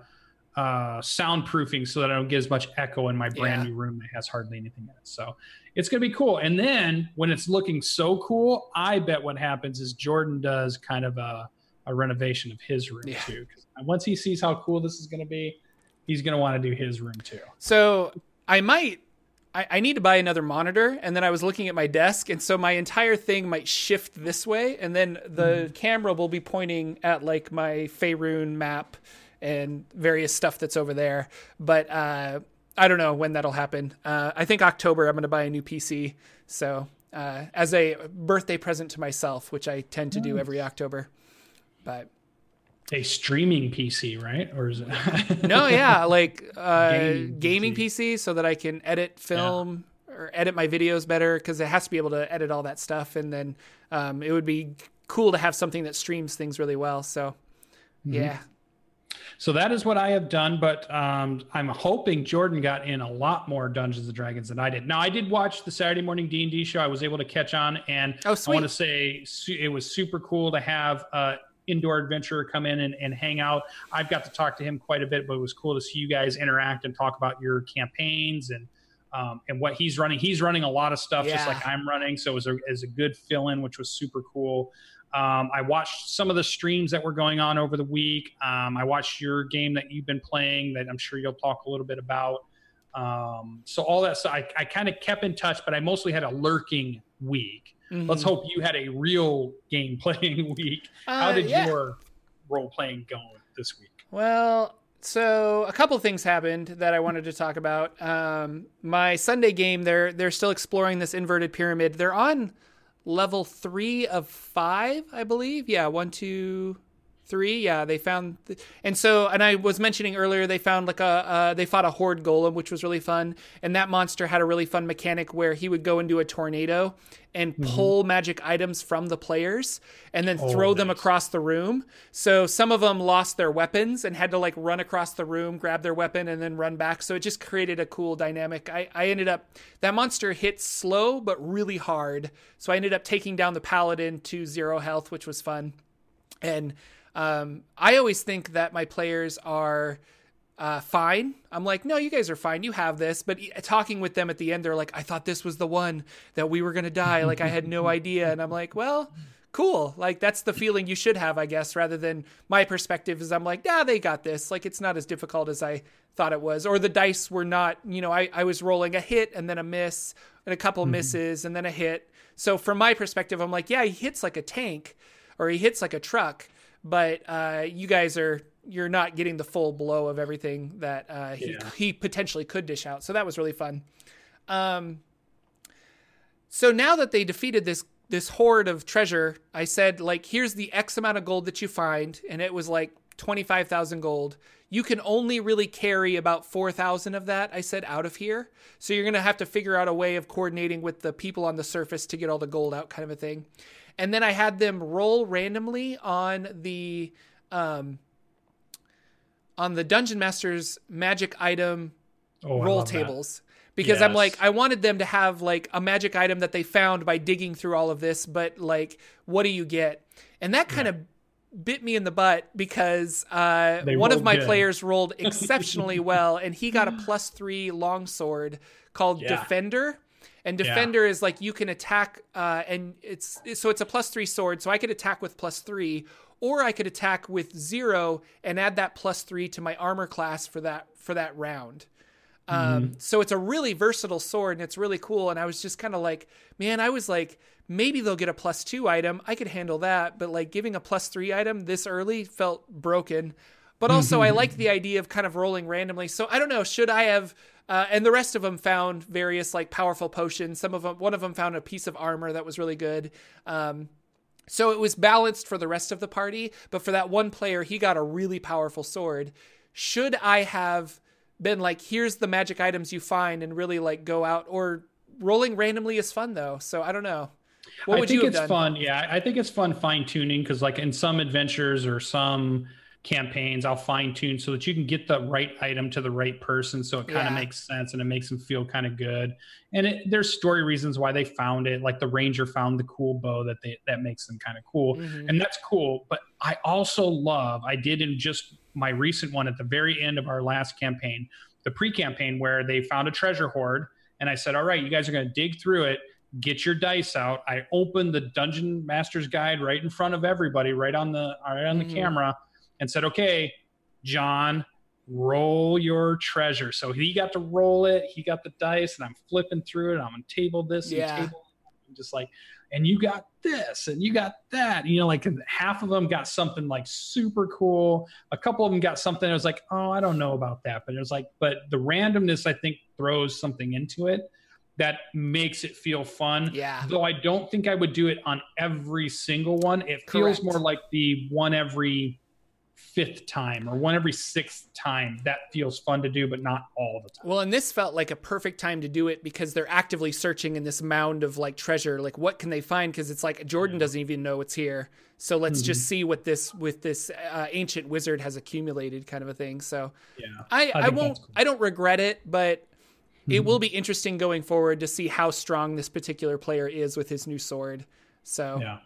uh, soundproofing so that I don't get as much echo in my brand yeah. new room that has hardly anything in it. So it's going to be cool. And then when it's looking so cool, I bet what happens is Jordan does kind of a, a renovation of his room yeah. too. Because once he sees how cool this is going to be, he's going to want to do his room too. So I might I, I need to buy another monitor. And then I was looking at my desk, and so my entire thing might shift this way, and then the mm. camera will be pointing at like my Faerun map and various stuff that's over there. But uh, I don't know when that'll happen. Uh, I think October I'm going to buy a new PC. So uh, as a birthday present to myself, which I tend to nice. do every October. But a streaming PC, right? Or is it? no, yeah, like uh, gaming, gaming PC. PC. so that I can edit film yeah. or edit my videos better because it has to be able to edit all that stuff. And then um, it would be cool to have something that streams things really well. So, mm-hmm. yeah. So that is what I have done, but um, I'm hoping Jordan got in a lot more Dungeons and Dragons than I did. Now I did watch the Saturday morning D and D show. I was able to catch on, and oh, I want to say it was super cool to have uh, indoor adventurer come in and, and hang out. I've got to talk to him quite a bit, but it was cool to see you guys interact and talk about your campaigns and um, and what he's running. He's running a lot of stuff Yeah. just like I'm running, so it was a, it was a good fill in, which was super cool. Um, I watched some of the streams that were going on over the week. Um, I watched your game that you've been playing that I'm sure you'll talk a little bit about. Um, so all that, so I, I kind of kept in touch, but I mostly had a lurking week. Mhm. Let's hope you had a real game playing week. How Uh, did yeah. your role playing go this week? Well, so a couple things happened that I wanted to talk about. Um, my Sunday game, they're they're still exploring this inverted pyramid. They're on level three of five, I believe. Yeah, one, two, three. Yeah, they found, th- and so, and I was mentioning earlier, they found like a, uh, they fought a hoard golem, which was really fun. And that monster had a really fun mechanic where he would go into a tornado and pull magic items from the players and then Oh, throw them across the room. So some of them lost their weapons and had to like run across the room, grab their weapon, and then run back. So it just created a cool dynamic. I, I ended up, that monster hit slow but really hard. So I ended up taking down the paladin to zero health, which was fun. And um, I always think that my players are uh, fine. I'm like, no, you guys are fine. You have this. But e- talking with them at the end, they're like, I thought this was the one that we were going to die. Like, I had no idea. And I'm like, well, cool. Like, that's the feeling you should have, I guess, rather than my perspective is I'm like, yeah, they got this. Like, it's not as difficult as I thought it was. Or the dice were not, you know, I, I was rolling a hit and then a miss and a couple misses and then a hit. So from my perspective, I'm like, yeah, he hits like a tank or he hits like a truck but uh, you guys are you're not getting the full blow of everything that uh, he Yeah. he potentially could dish out. So that was really fun. Um, so now that they defeated this this hoard of treasure, I said like, here's the X amount of gold that you find, and it was like twenty five thousand gold. You can only really carry about four thousand of that. I said out of here, so you're gonna have to figure out a way of coordinating with the people on the surface to get all the gold out, kind of a thing and then I had them roll randomly on the um, on the dungeon master's magic item Oh, roll love that. tables because I'm like I wanted them to have like a magic item that they found by digging through all of this, but like what do you get? And that kind of bit me in the butt because uh, one of my good. players rolled exceptionally well, and he got a plus three longsword called Yeah. Defender. And Yeah. defender is like you can attack, uh, and it's so it's a plus three sword. So I could attack with plus three, or I could attack with zero and add that plus three to my armor class for that for that round. Um, so it's a really versatile sword and it's really cool. And I was just kind of like, man, I was like, maybe they'll get a plus two item. I could handle that, but like giving a plus three item this early felt broken. But also, I like the idea of kind of rolling randomly. So I don't know. Should I have? Uh, and the rest of them found various like powerful potions. Some of them, one of them found a piece of armor that was really good. Um, so it was balanced for the rest of the party, but for that one player, he got a really powerful sword. Should I have been like, here's the magic items you find and really like go out or rolling randomly is fun though. So I don't know. What would I think you have it's done? fun. Yeah, I think it's fun fine tuning because, like, in some adventures or some campaigns, I'll fine tune so that you can get the right item to the right person, so it kind Yeah. of makes sense and it makes them feel kind of good. And it, there's story reasons why they found it. Like the ranger found the cool bow that they that makes them kind of cool, Mhm. and that's cool. But I also love. I did in just my recent one at the very end of our last campaign, the pre-campaign where they found a treasure hoard, and I said, "All right, you guys are going to dig through it." get your dice out. I opened the Dungeon Master's Guide right in front of everybody, right on the right on the Mhm. camera, and said, "Okay, John, roll your treasure." So he got to roll it. He got the dice, and I'm flipping through it. I'm on table this and Yeah. table, I'm just like, and you got this, and you got that. You know, like half of them got something like super cool. A couple of them got something. I was like, oh, I don't know about that, but it was like, but the randomness I think throws something into it that makes it feel fun. Yeah. Though I don't think I would do it on every single one. It feels more like the one every fifth time or one every sixth time. That feels fun to do, but not all the time. Well, and this felt like a perfect time to do it because they're actively searching in this mound of like treasure. Like, what can they find? Because it's like Jordan doesn't even know it's here. So let's just Mm-hmm. see what this with this uh, ancient wizard has accumulated, kind of a thing. So Yeah. I, I, that's won't. cool. I don't regret it, but it Mhm. will be interesting going forward to see how strong this particular player is with his new sword. So Yeah.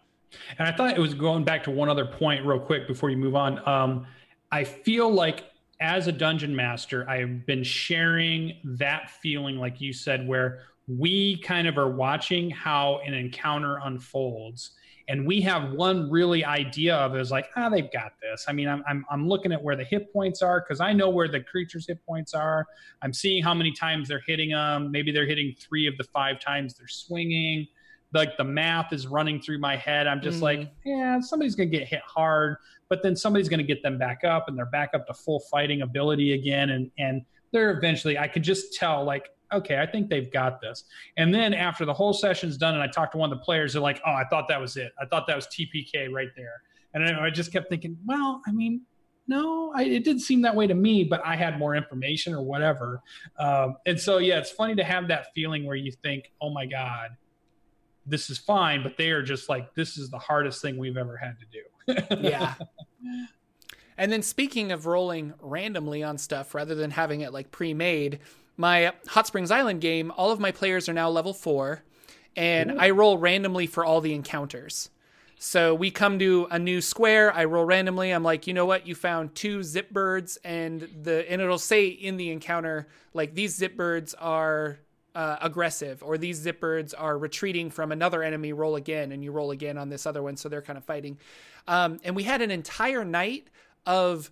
And I thought it was going back to one other point real quick before you move on. Um, I feel like as a dungeon master, I've been sharing that feeling, like you said, where we kind of are watching how an encounter unfolds. And we have one really idea of is like, ah, they've got this. I mean, I'm, I'm, I'm looking at where the hit points are because I know where the creature's hit points are. I'm seeing how many times they're hitting them. Maybe they're hitting three of the five times they're swinging. Like the math is running through my head. I'm just mm. like, yeah, somebody's going to get hit hard, but then somebody's going to get them back up and they're back up to full fighting ability again. And, and they're eventually, I could just tell, like, okay, I think they've got this. And then after the whole session's done, and I talked to one of the players, they're like, oh, I thought that was it. I thought that was TPK right there. And I, I just kept thinking, well, I mean, no, I, it did seem that way to me, but I had more information or whatever. Um, and so, yeah, it's funny to have that feeling where you think, oh my God, this is fine, but they are just like, this is the hardest thing we've ever had to do. yeah. And then speaking of rolling randomly on stuff rather than having it like pre-made, my Hot Springs Island game, all of my players are now level four, and Ooh. I roll randomly for all the encounters. So we come to a new square. I roll randomly. I'm like, you know what? You found two zip birds, and the and it'll say in the encounter like these zip birds are uh, aggressive, or these zip birds are retreating from another enemy. Roll again, and you roll again on this other one, so they're kind of fighting. Um, and we had an entire night of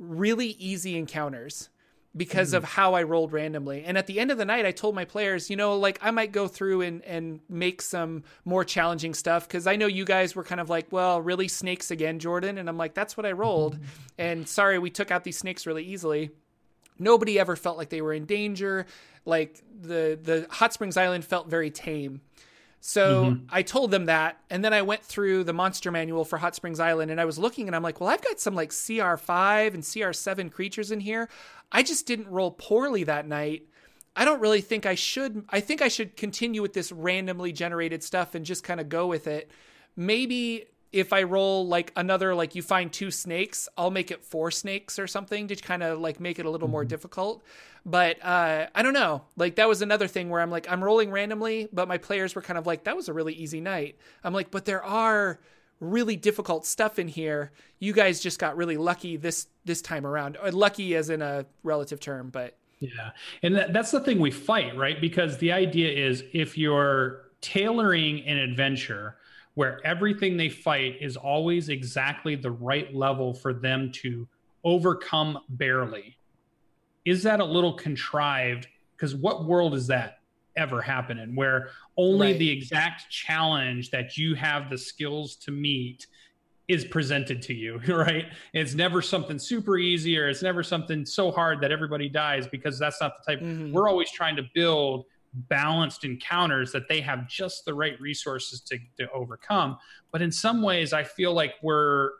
really easy encounters because mm. of how I rolled randomly. And at the end of the night, I told my players, you know, like I might go through and, and make some more challenging stuff because I know you guys were kind of like, well, really snakes again, Jordan. And I'm like, that's what I rolled. and sorry, we took out these snakes really easily. Nobody ever felt like they were in danger. Like the the Hot Springs Island felt very tame. So mm-hmm. I told them that, and then I went through the monster manual for Hot Springs Island, and I was looking, and I'm like, well, I've got some like CR5 and CR7 creatures in here. I just didn't roll poorly that night. I don't really think I should. I think I should continue with this randomly generated stuff and just kind of go with it. Maybe if I roll like another, like you find two snakes, I'll make it four snakes or something to kind of like make it a little mm-hmm. more difficult. But uh, I don't know. Like that was another thing where I'm like, I'm rolling randomly, but my players were kind of like, that was a really easy night. I'm like, but there are really difficult stuff in here. You guys just got really lucky this this time around. Lucky as in a relative term, but yeah. And that, that's the thing we fight, right? Because the idea is if you're tailoring an adventure where everything they fight is always exactly the right level for them to overcome barely. Is that a little contrived? Because what world is that? ever happening where only right. the exact challenge that you have the skills to meet is presented to you, right? It's never something super easy or it's never something so hard that everybody dies because that's not the type. Mm-hmm. We're always trying to build balanced encounters that they have just the right resources to, to overcome. But in some ways, I feel like we're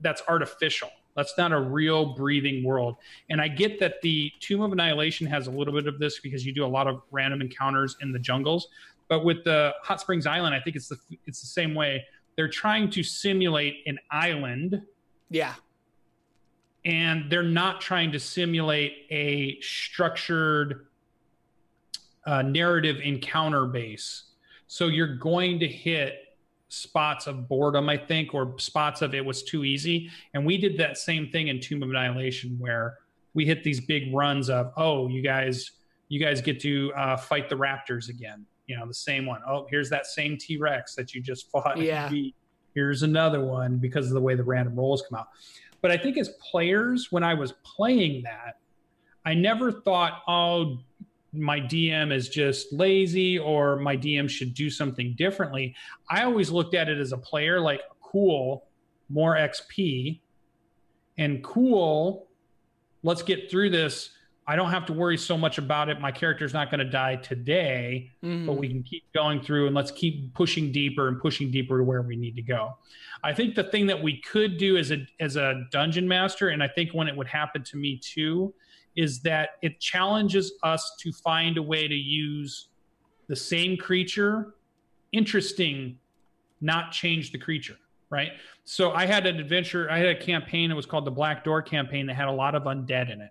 that's artificial that's not a real breathing world. And I get that the Tomb of Annihilation has a little bit of this because you do a lot of random encounters in the jungles. But with the Hot Springs Island, I think it's the it's the same way. They're trying to simulate an island. Yeah. And they're not trying to simulate a structured uh, narrative encounter base. So you're going to hit spots of boredom, I think, or spots of it was too easy. And we did that same thing in Tomb of Annihilation, where we hit these big runs of, oh, you guys, you guys get to uh, fight the Raptors again. You know, the same one. Oh, here's that same T Rex that you just fought. Yeah. Here's another one because of the way the random rolls come out. But I think as players, when I was playing that, I never thought, oh, my DM is just lazy or my DM should do something differently. I always looked at it as a player like, cool, more XP, and cool, let's get through this. I don't have to worry so much about it. My character's not going to die today, mm. but we can keep going through and let's keep pushing deeper and pushing deeper to where we need to go. I think the thing that we could do as a as a dungeon master, and I think when it would happen to me too, is that it challenges us to find a way to use the same creature, interesting, not change the creature, right? So I had an adventure, I had a campaign, it was called the Black Door campaign that had a lot of undead in it.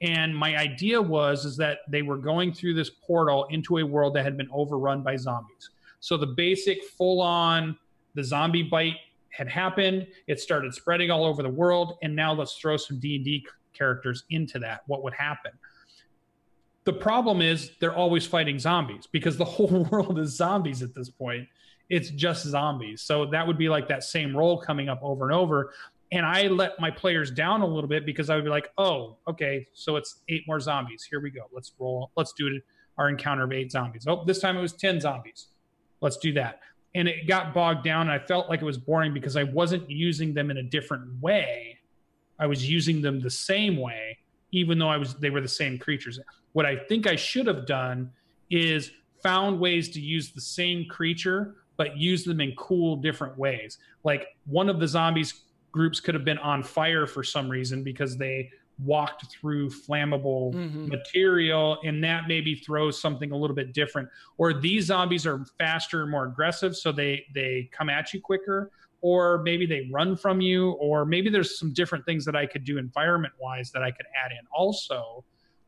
And my idea was is that they were going through this portal into a world that had been overrun by zombies. So the basic full on the zombie bite had happened, it started spreading all over the world and now let's throw some D&D characters into that, what would happen? The problem is they're always fighting zombies because the whole world is zombies at this point. It's just zombies. So that would be like that same role coming up over and over. And I let my players down a little bit because I would be like, oh, okay, so it's eight more zombies. Here we go. Let's roll. Let's do. Our encounter of eight zombies. Oh, this time it was 10 zombies. Let's do that. And it got bogged down. And I felt like it was boring because I wasn't using them in a different way. I was using them the same way, even though I was they were the same creatures. What I think I should have done is found ways to use the same creature, but use them in cool different ways. Like one of the zombies groups could have been on fire for some reason because they walked through flammable mm-hmm. material and that maybe throws something a little bit different or these zombies are faster more aggressive so they they come at you quicker or maybe they run from you or maybe there's some different things that i could do environment wise that i could add in also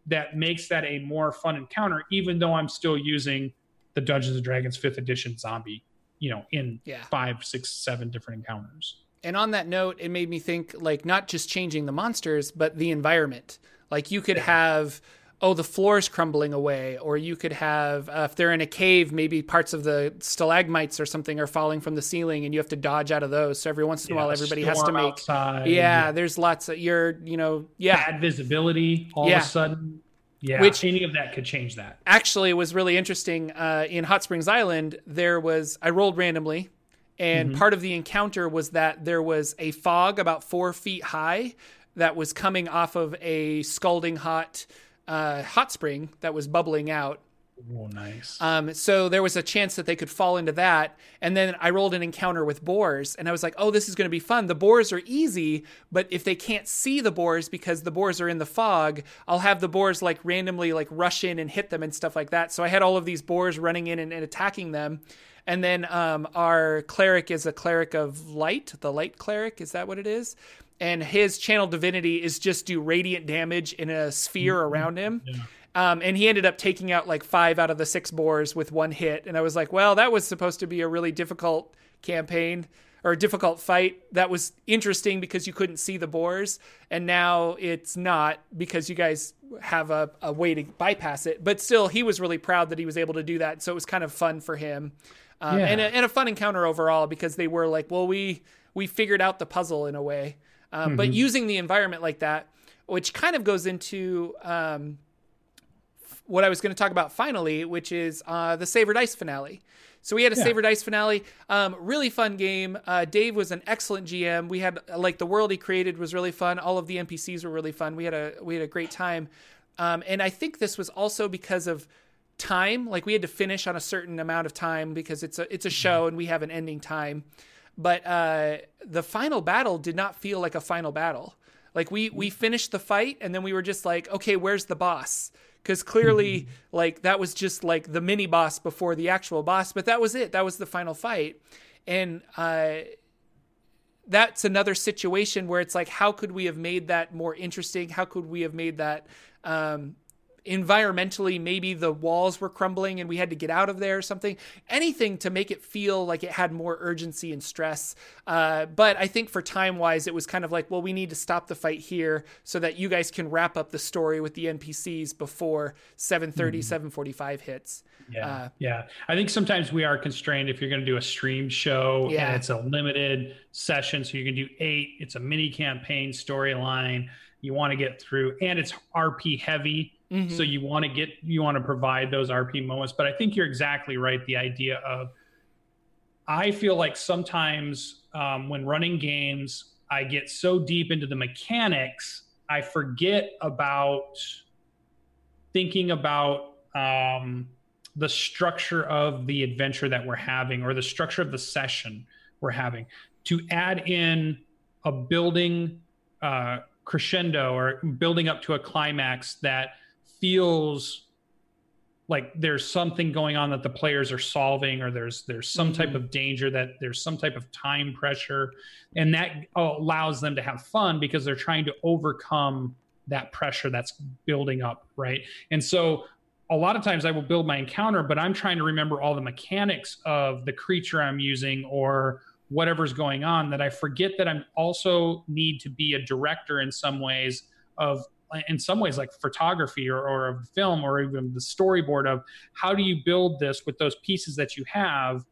that makes that a more fun encounter even though i'm still using the dungeons and dragons fifth edition zombie you know in yeah. five six seven different encounters and on that note, it made me think like not just changing the monsters, but the environment. Like you could have oh the floor is crumbling away or you could have uh, if they're in a cave maybe parts of the stalagmites or something are falling from the ceiling and you have to dodge out of those so every once in a while everybody has to make outside. yeah there's lots of you're you know yeah bad visibility all yeah. of a sudden yeah, which any of that could change that. Actually, it was really interesting. Uh, in Hot Springs Island, there was I rolled randomly and mm-hmm. part of the encounter was that there was a fog about four feet high that was coming off of a scalding hot uh, hot spring that was bubbling out. Oh, nice. Um, so there was a chance that they could fall into that. And then I rolled an encounter with boars, and I was like, oh, this is going to be fun. The boars are easy, but if they can't see the boars because the boars are in the fog, I'll have the boars like randomly like rush in and hit them and stuff like that. So I had all of these boars running in and, and attacking them. And then um, our cleric is a cleric of light, the light cleric. Is that what it is? And his channel divinity is just do radiant damage in a sphere mm-hmm. around him. Yeah. Um, and he ended up taking out like five out of the six boars with one hit. And I was like, well, that was supposed to be a really difficult campaign or a difficult fight. That was interesting because you couldn't see the boars. And now it's not because you guys have a, a way to bypass it. But still, he was really proud that he was able to do that. So it was kind of fun for him um, yeah. and, a, and a fun encounter overall because they were like, well, we we figured out the puzzle in a way, um, mm-hmm. but using the environment like that, which kind of goes into um, what I was going to talk about finally, which is uh, the Saver Dice finale. So we had a yeah. Saver Dice finale, um, really fun game. Uh, Dave was an excellent GM. We had like the world he created was really fun. All of the NPCs were really fun. We had a we had a great time, um, and I think this was also because of time. Like we had to finish on a certain amount of time because it's a it's a show and we have an ending time. But uh, the final battle did not feel like a final battle. Like we we finished the fight and then we were just like, okay, where's the boss? Because clearly, mm-hmm. like that was just like the mini boss before the actual boss. But that was it. That was the final fight, and uh, that's another situation where it's like, how could we have made that more interesting? How could we have made that um, environmentally maybe the walls were crumbling and we had to get out of there or something. Anything to make it feel like it had more urgency and stress. Uh, but i think for time wise it was kind of like well we need to stop the fight here so that you guys can wrap up the story with the npcs before 730 mm-hmm. 745 hits. Yeah uh, yeah. I think sometimes we are constrained if you're going to do a stream show yeah. and it's a limited session so you can do eight. It's a mini campaign storyline. You want to get through and it's rp heavy Mm-hmm. So you want to get you want to provide those RP moments, but I think you're exactly right. The idea of I feel like sometimes um, when running games, I get so deep into the mechanics, I forget about thinking about um, the structure of the adventure that we're having or the structure of the session we're having. To add in a building uh, crescendo or building up to a climax that feels like there's something going on that the players are solving or there's there's some mm-hmm. type of danger that there's some type of time pressure and that allows them to have fun because they're trying to overcome that pressure that's building up right and so a lot of times i will build my encounter but i'm trying to remember all the mechanics of the creature i'm using or whatever's going on that i forget that i'm also need to be a director in some ways of in some ways like photography or, or of film or even the storyboard of how do you build this with those pieces that you have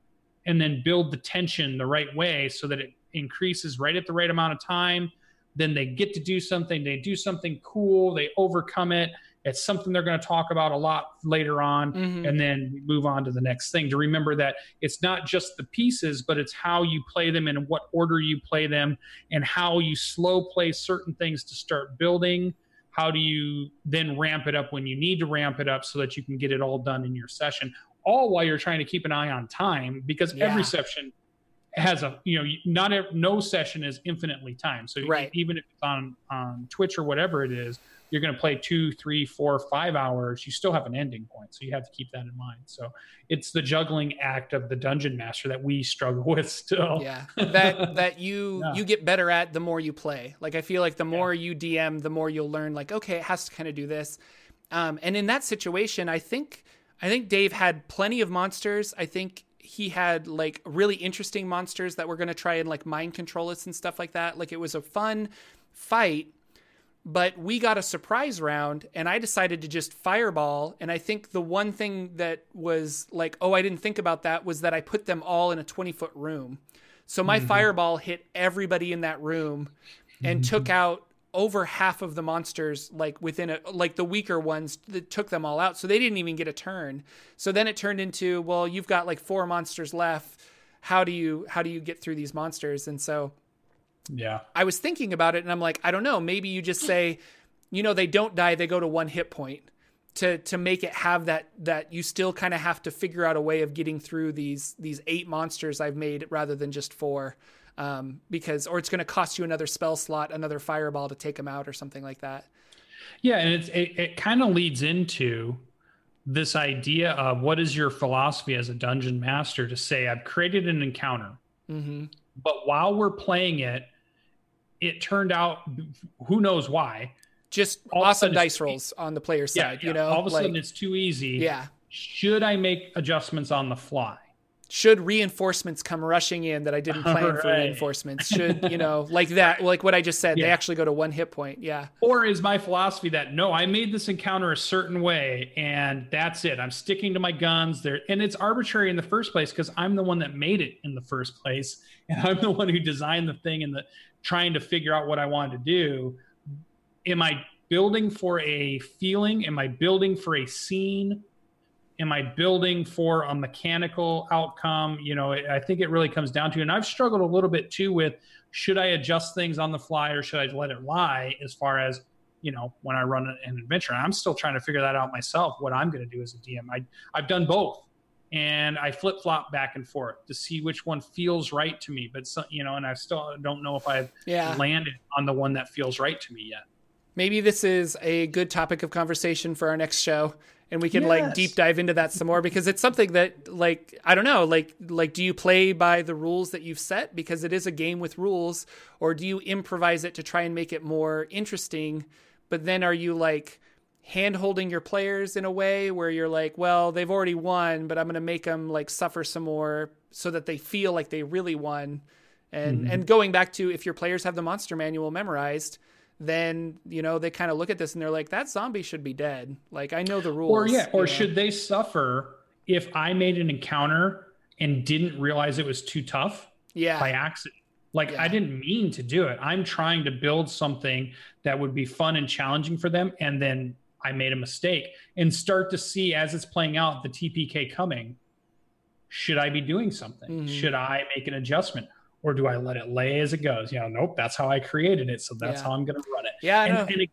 and then build the tension the right way so that it increases right at the right amount of time. Then they get to do something they do something cool they overcome it. It's something they're going to talk about a lot later on mm-hmm. and then move on to the next thing to remember that it's not just the pieces but it's how you play them and what order you play them and how you slow play certain things to start building how do you then ramp it up when you need to ramp it up so that you can get it all done in your session all while you're trying to keep an eye on time because yeah. every session has a you know not a, no session is infinitely time so right. even if it's on on twitch or whatever it is you're going to play two three four five hours you still have an ending point. So you have to keep that in mind. So it's the juggling act of the dungeon master that we struggle with still. Yeah. That that you yeah. you get better at the more you play. Like i feel like the more yeah. you dm the more you'll learn like okay it has to kind of do this. Um, and in that situation i think i think dave had plenty of monsters. I think he had like really interesting monsters that were going to try and like mind control us and stuff like that. Like it was a fun fight, but we got a surprise round and I decided to just fireball. And I think the one thing that was like, oh, I didn't think about that was that I put them all in a 20 foot room. So my mm-hmm. fireball hit everybody in that room and mm-hmm. took out over half of the monsters like within a like the weaker ones that took them all out so they didn't even get a turn so then it turned into well you've got like four monsters left how do you how do you get through these monsters and so yeah i was thinking about it and i'm like i don't know maybe you just say you know they don't die they go to one hit point to to make it have that that you still kind of have to figure out a way of getting through these these eight monsters i've made rather than just four um, because or it's going to cost you another spell slot, another fireball to take them out or something like that. Yeah, and it's, it it kind of leads into this idea of what is your philosophy as a dungeon master to say I've created an encounter, mm-hmm. but while we're playing it, it turned out who knows why. Just all awesome dice rolls on the player side, yeah, you know. All of a like, sudden, it's too easy. Yeah. Should I make adjustments on the fly? should reinforcements come rushing in that I didn't plan right. for reinforcements? Should, you know, like that, like what I just said, yeah. they actually go to one hit point. Yeah. Or is my philosophy that no, I made this encounter a certain way and that's it. I'm sticking to my guns there. And it's arbitrary in the first place because I'm the one that made it in the first place. And I'm the one who designed the thing and the trying to figure out what I wanted to do. Am I building for a feeling? Am I building for a scene? am I building for a mechanical outcome? You know, I think it really comes down to, and I've struggled a little bit too with should I adjust things on the fly or should I let it lie as far as, you know, when I run an adventure. I'm still trying to figure that out myself, what I'm going to do as a DM. I, I've done both and I flip flop back and forth to see which one feels right to me. But, so, you know, and I still don't know if I've yeah. landed on the one that feels right to me yet. Maybe this is a good topic of conversation for our next show and we can yes. like deep dive into that some more because it's something that like I don't know like like do you play by the rules that you've set because it is a game with rules or do you improvise it to try and make it more interesting but then are you like hand holding your players in a way where you're like well they've already won but I'm going to make them like suffer some more so that they feel like they really won and mm-hmm. and going back to if your players have the monster manual memorized then you know they kind of look at this and they're like that zombie should be dead like i know the rules or yeah or know? should they suffer if i made an encounter and didn't realize it was too tough yeah by accident like yeah. i didn't mean to do it i'm trying to build something that would be fun and challenging for them and then i made a mistake and start to see as it's playing out the tpk coming should i be doing something mm-hmm. should i make an adjustment or do I let it lay as it goes? You know, nope, that's how I created it, so that's yeah. how I'm going to run it. Yeah, and, and, again,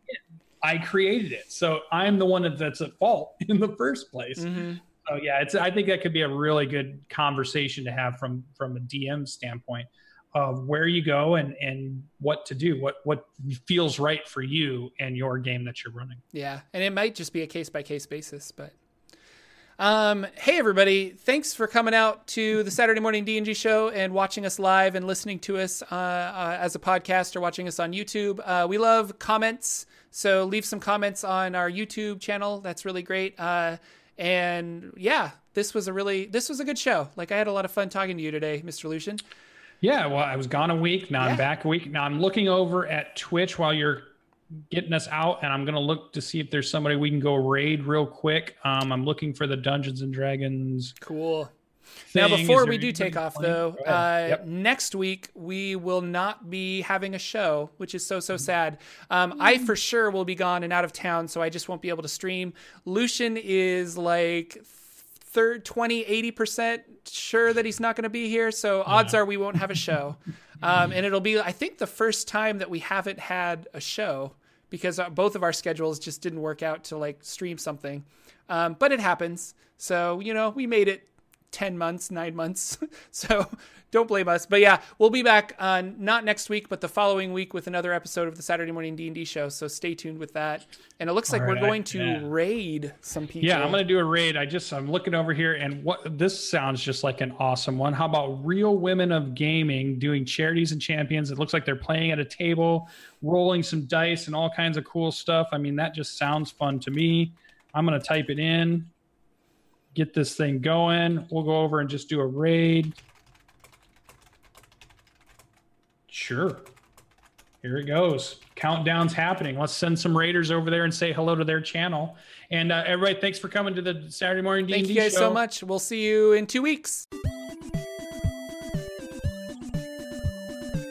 I created it, so I'm the one that's at fault in the first place. Mm-hmm. So yeah, it's. I think that could be a really good conversation to have from from a DM standpoint of where you go and and what to do, what what feels right for you and your game that you're running. Yeah, and it might just be a case by case basis, but um, hey everybody! Thanks for coming out to the Saturday morning d&g show and watching us live and listening to us uh, uh, as a podcast or watching us on YouTube. Uh, we love comments, so leave some comments on our YouTube channel. That's really great. Uh, and yeah, this was a really this was a good show. Like I had a lot of fun talking to you today, Mr. Lucien. Yeah, well, I was gone a week. Now yeah. I'm back a week. Now I'm looking over at Twitch while you're getting us out, and I'm gonna look to see if there's somebody we can go raid real quick. Um, I'm looking for the Dungeons and Dragons. Cool. Now, before we do take off, playing? though, uh, Yep. next week we will not be having a show, which is so, so sad. Um, I for sure will be gone and out of town, so I just won't be able to stream. Lucien is like third 20 80% sure that he's not going to be here so odds are we won't have a show. Um, and it'll be i think the first time that we haven't had a show because uh, both of our schedules just didn't work out to like stream something. Um, but it happens. So you know we made it 10 months 9 months so don't blame us but yeah we'll be back uh, not next week but the following week with another episode of the saturday morning d&d show so stay tuned with that and it looks like All we're going to yeah. raid some people Yeah, I'm gonna do a raid. I just I'm looking over here, and what this sounds just like an awesome one. How about Real Women of Gaming doing charities and champions? It looks like they're playing at a table, rolling some dice, and all kinds of cool stuff. I mean, that just sounds fun to me. I'm gonna type it in, get this thing going. We'll go over and just do a raid. Sure. Here it goes. Countdown's happening. Let's send some raiders over there and say hello to their channel. And uh, everybody, thanks for coming to the Saturday morning D&D Thank you guys show. so much. We'll see you in two weeks.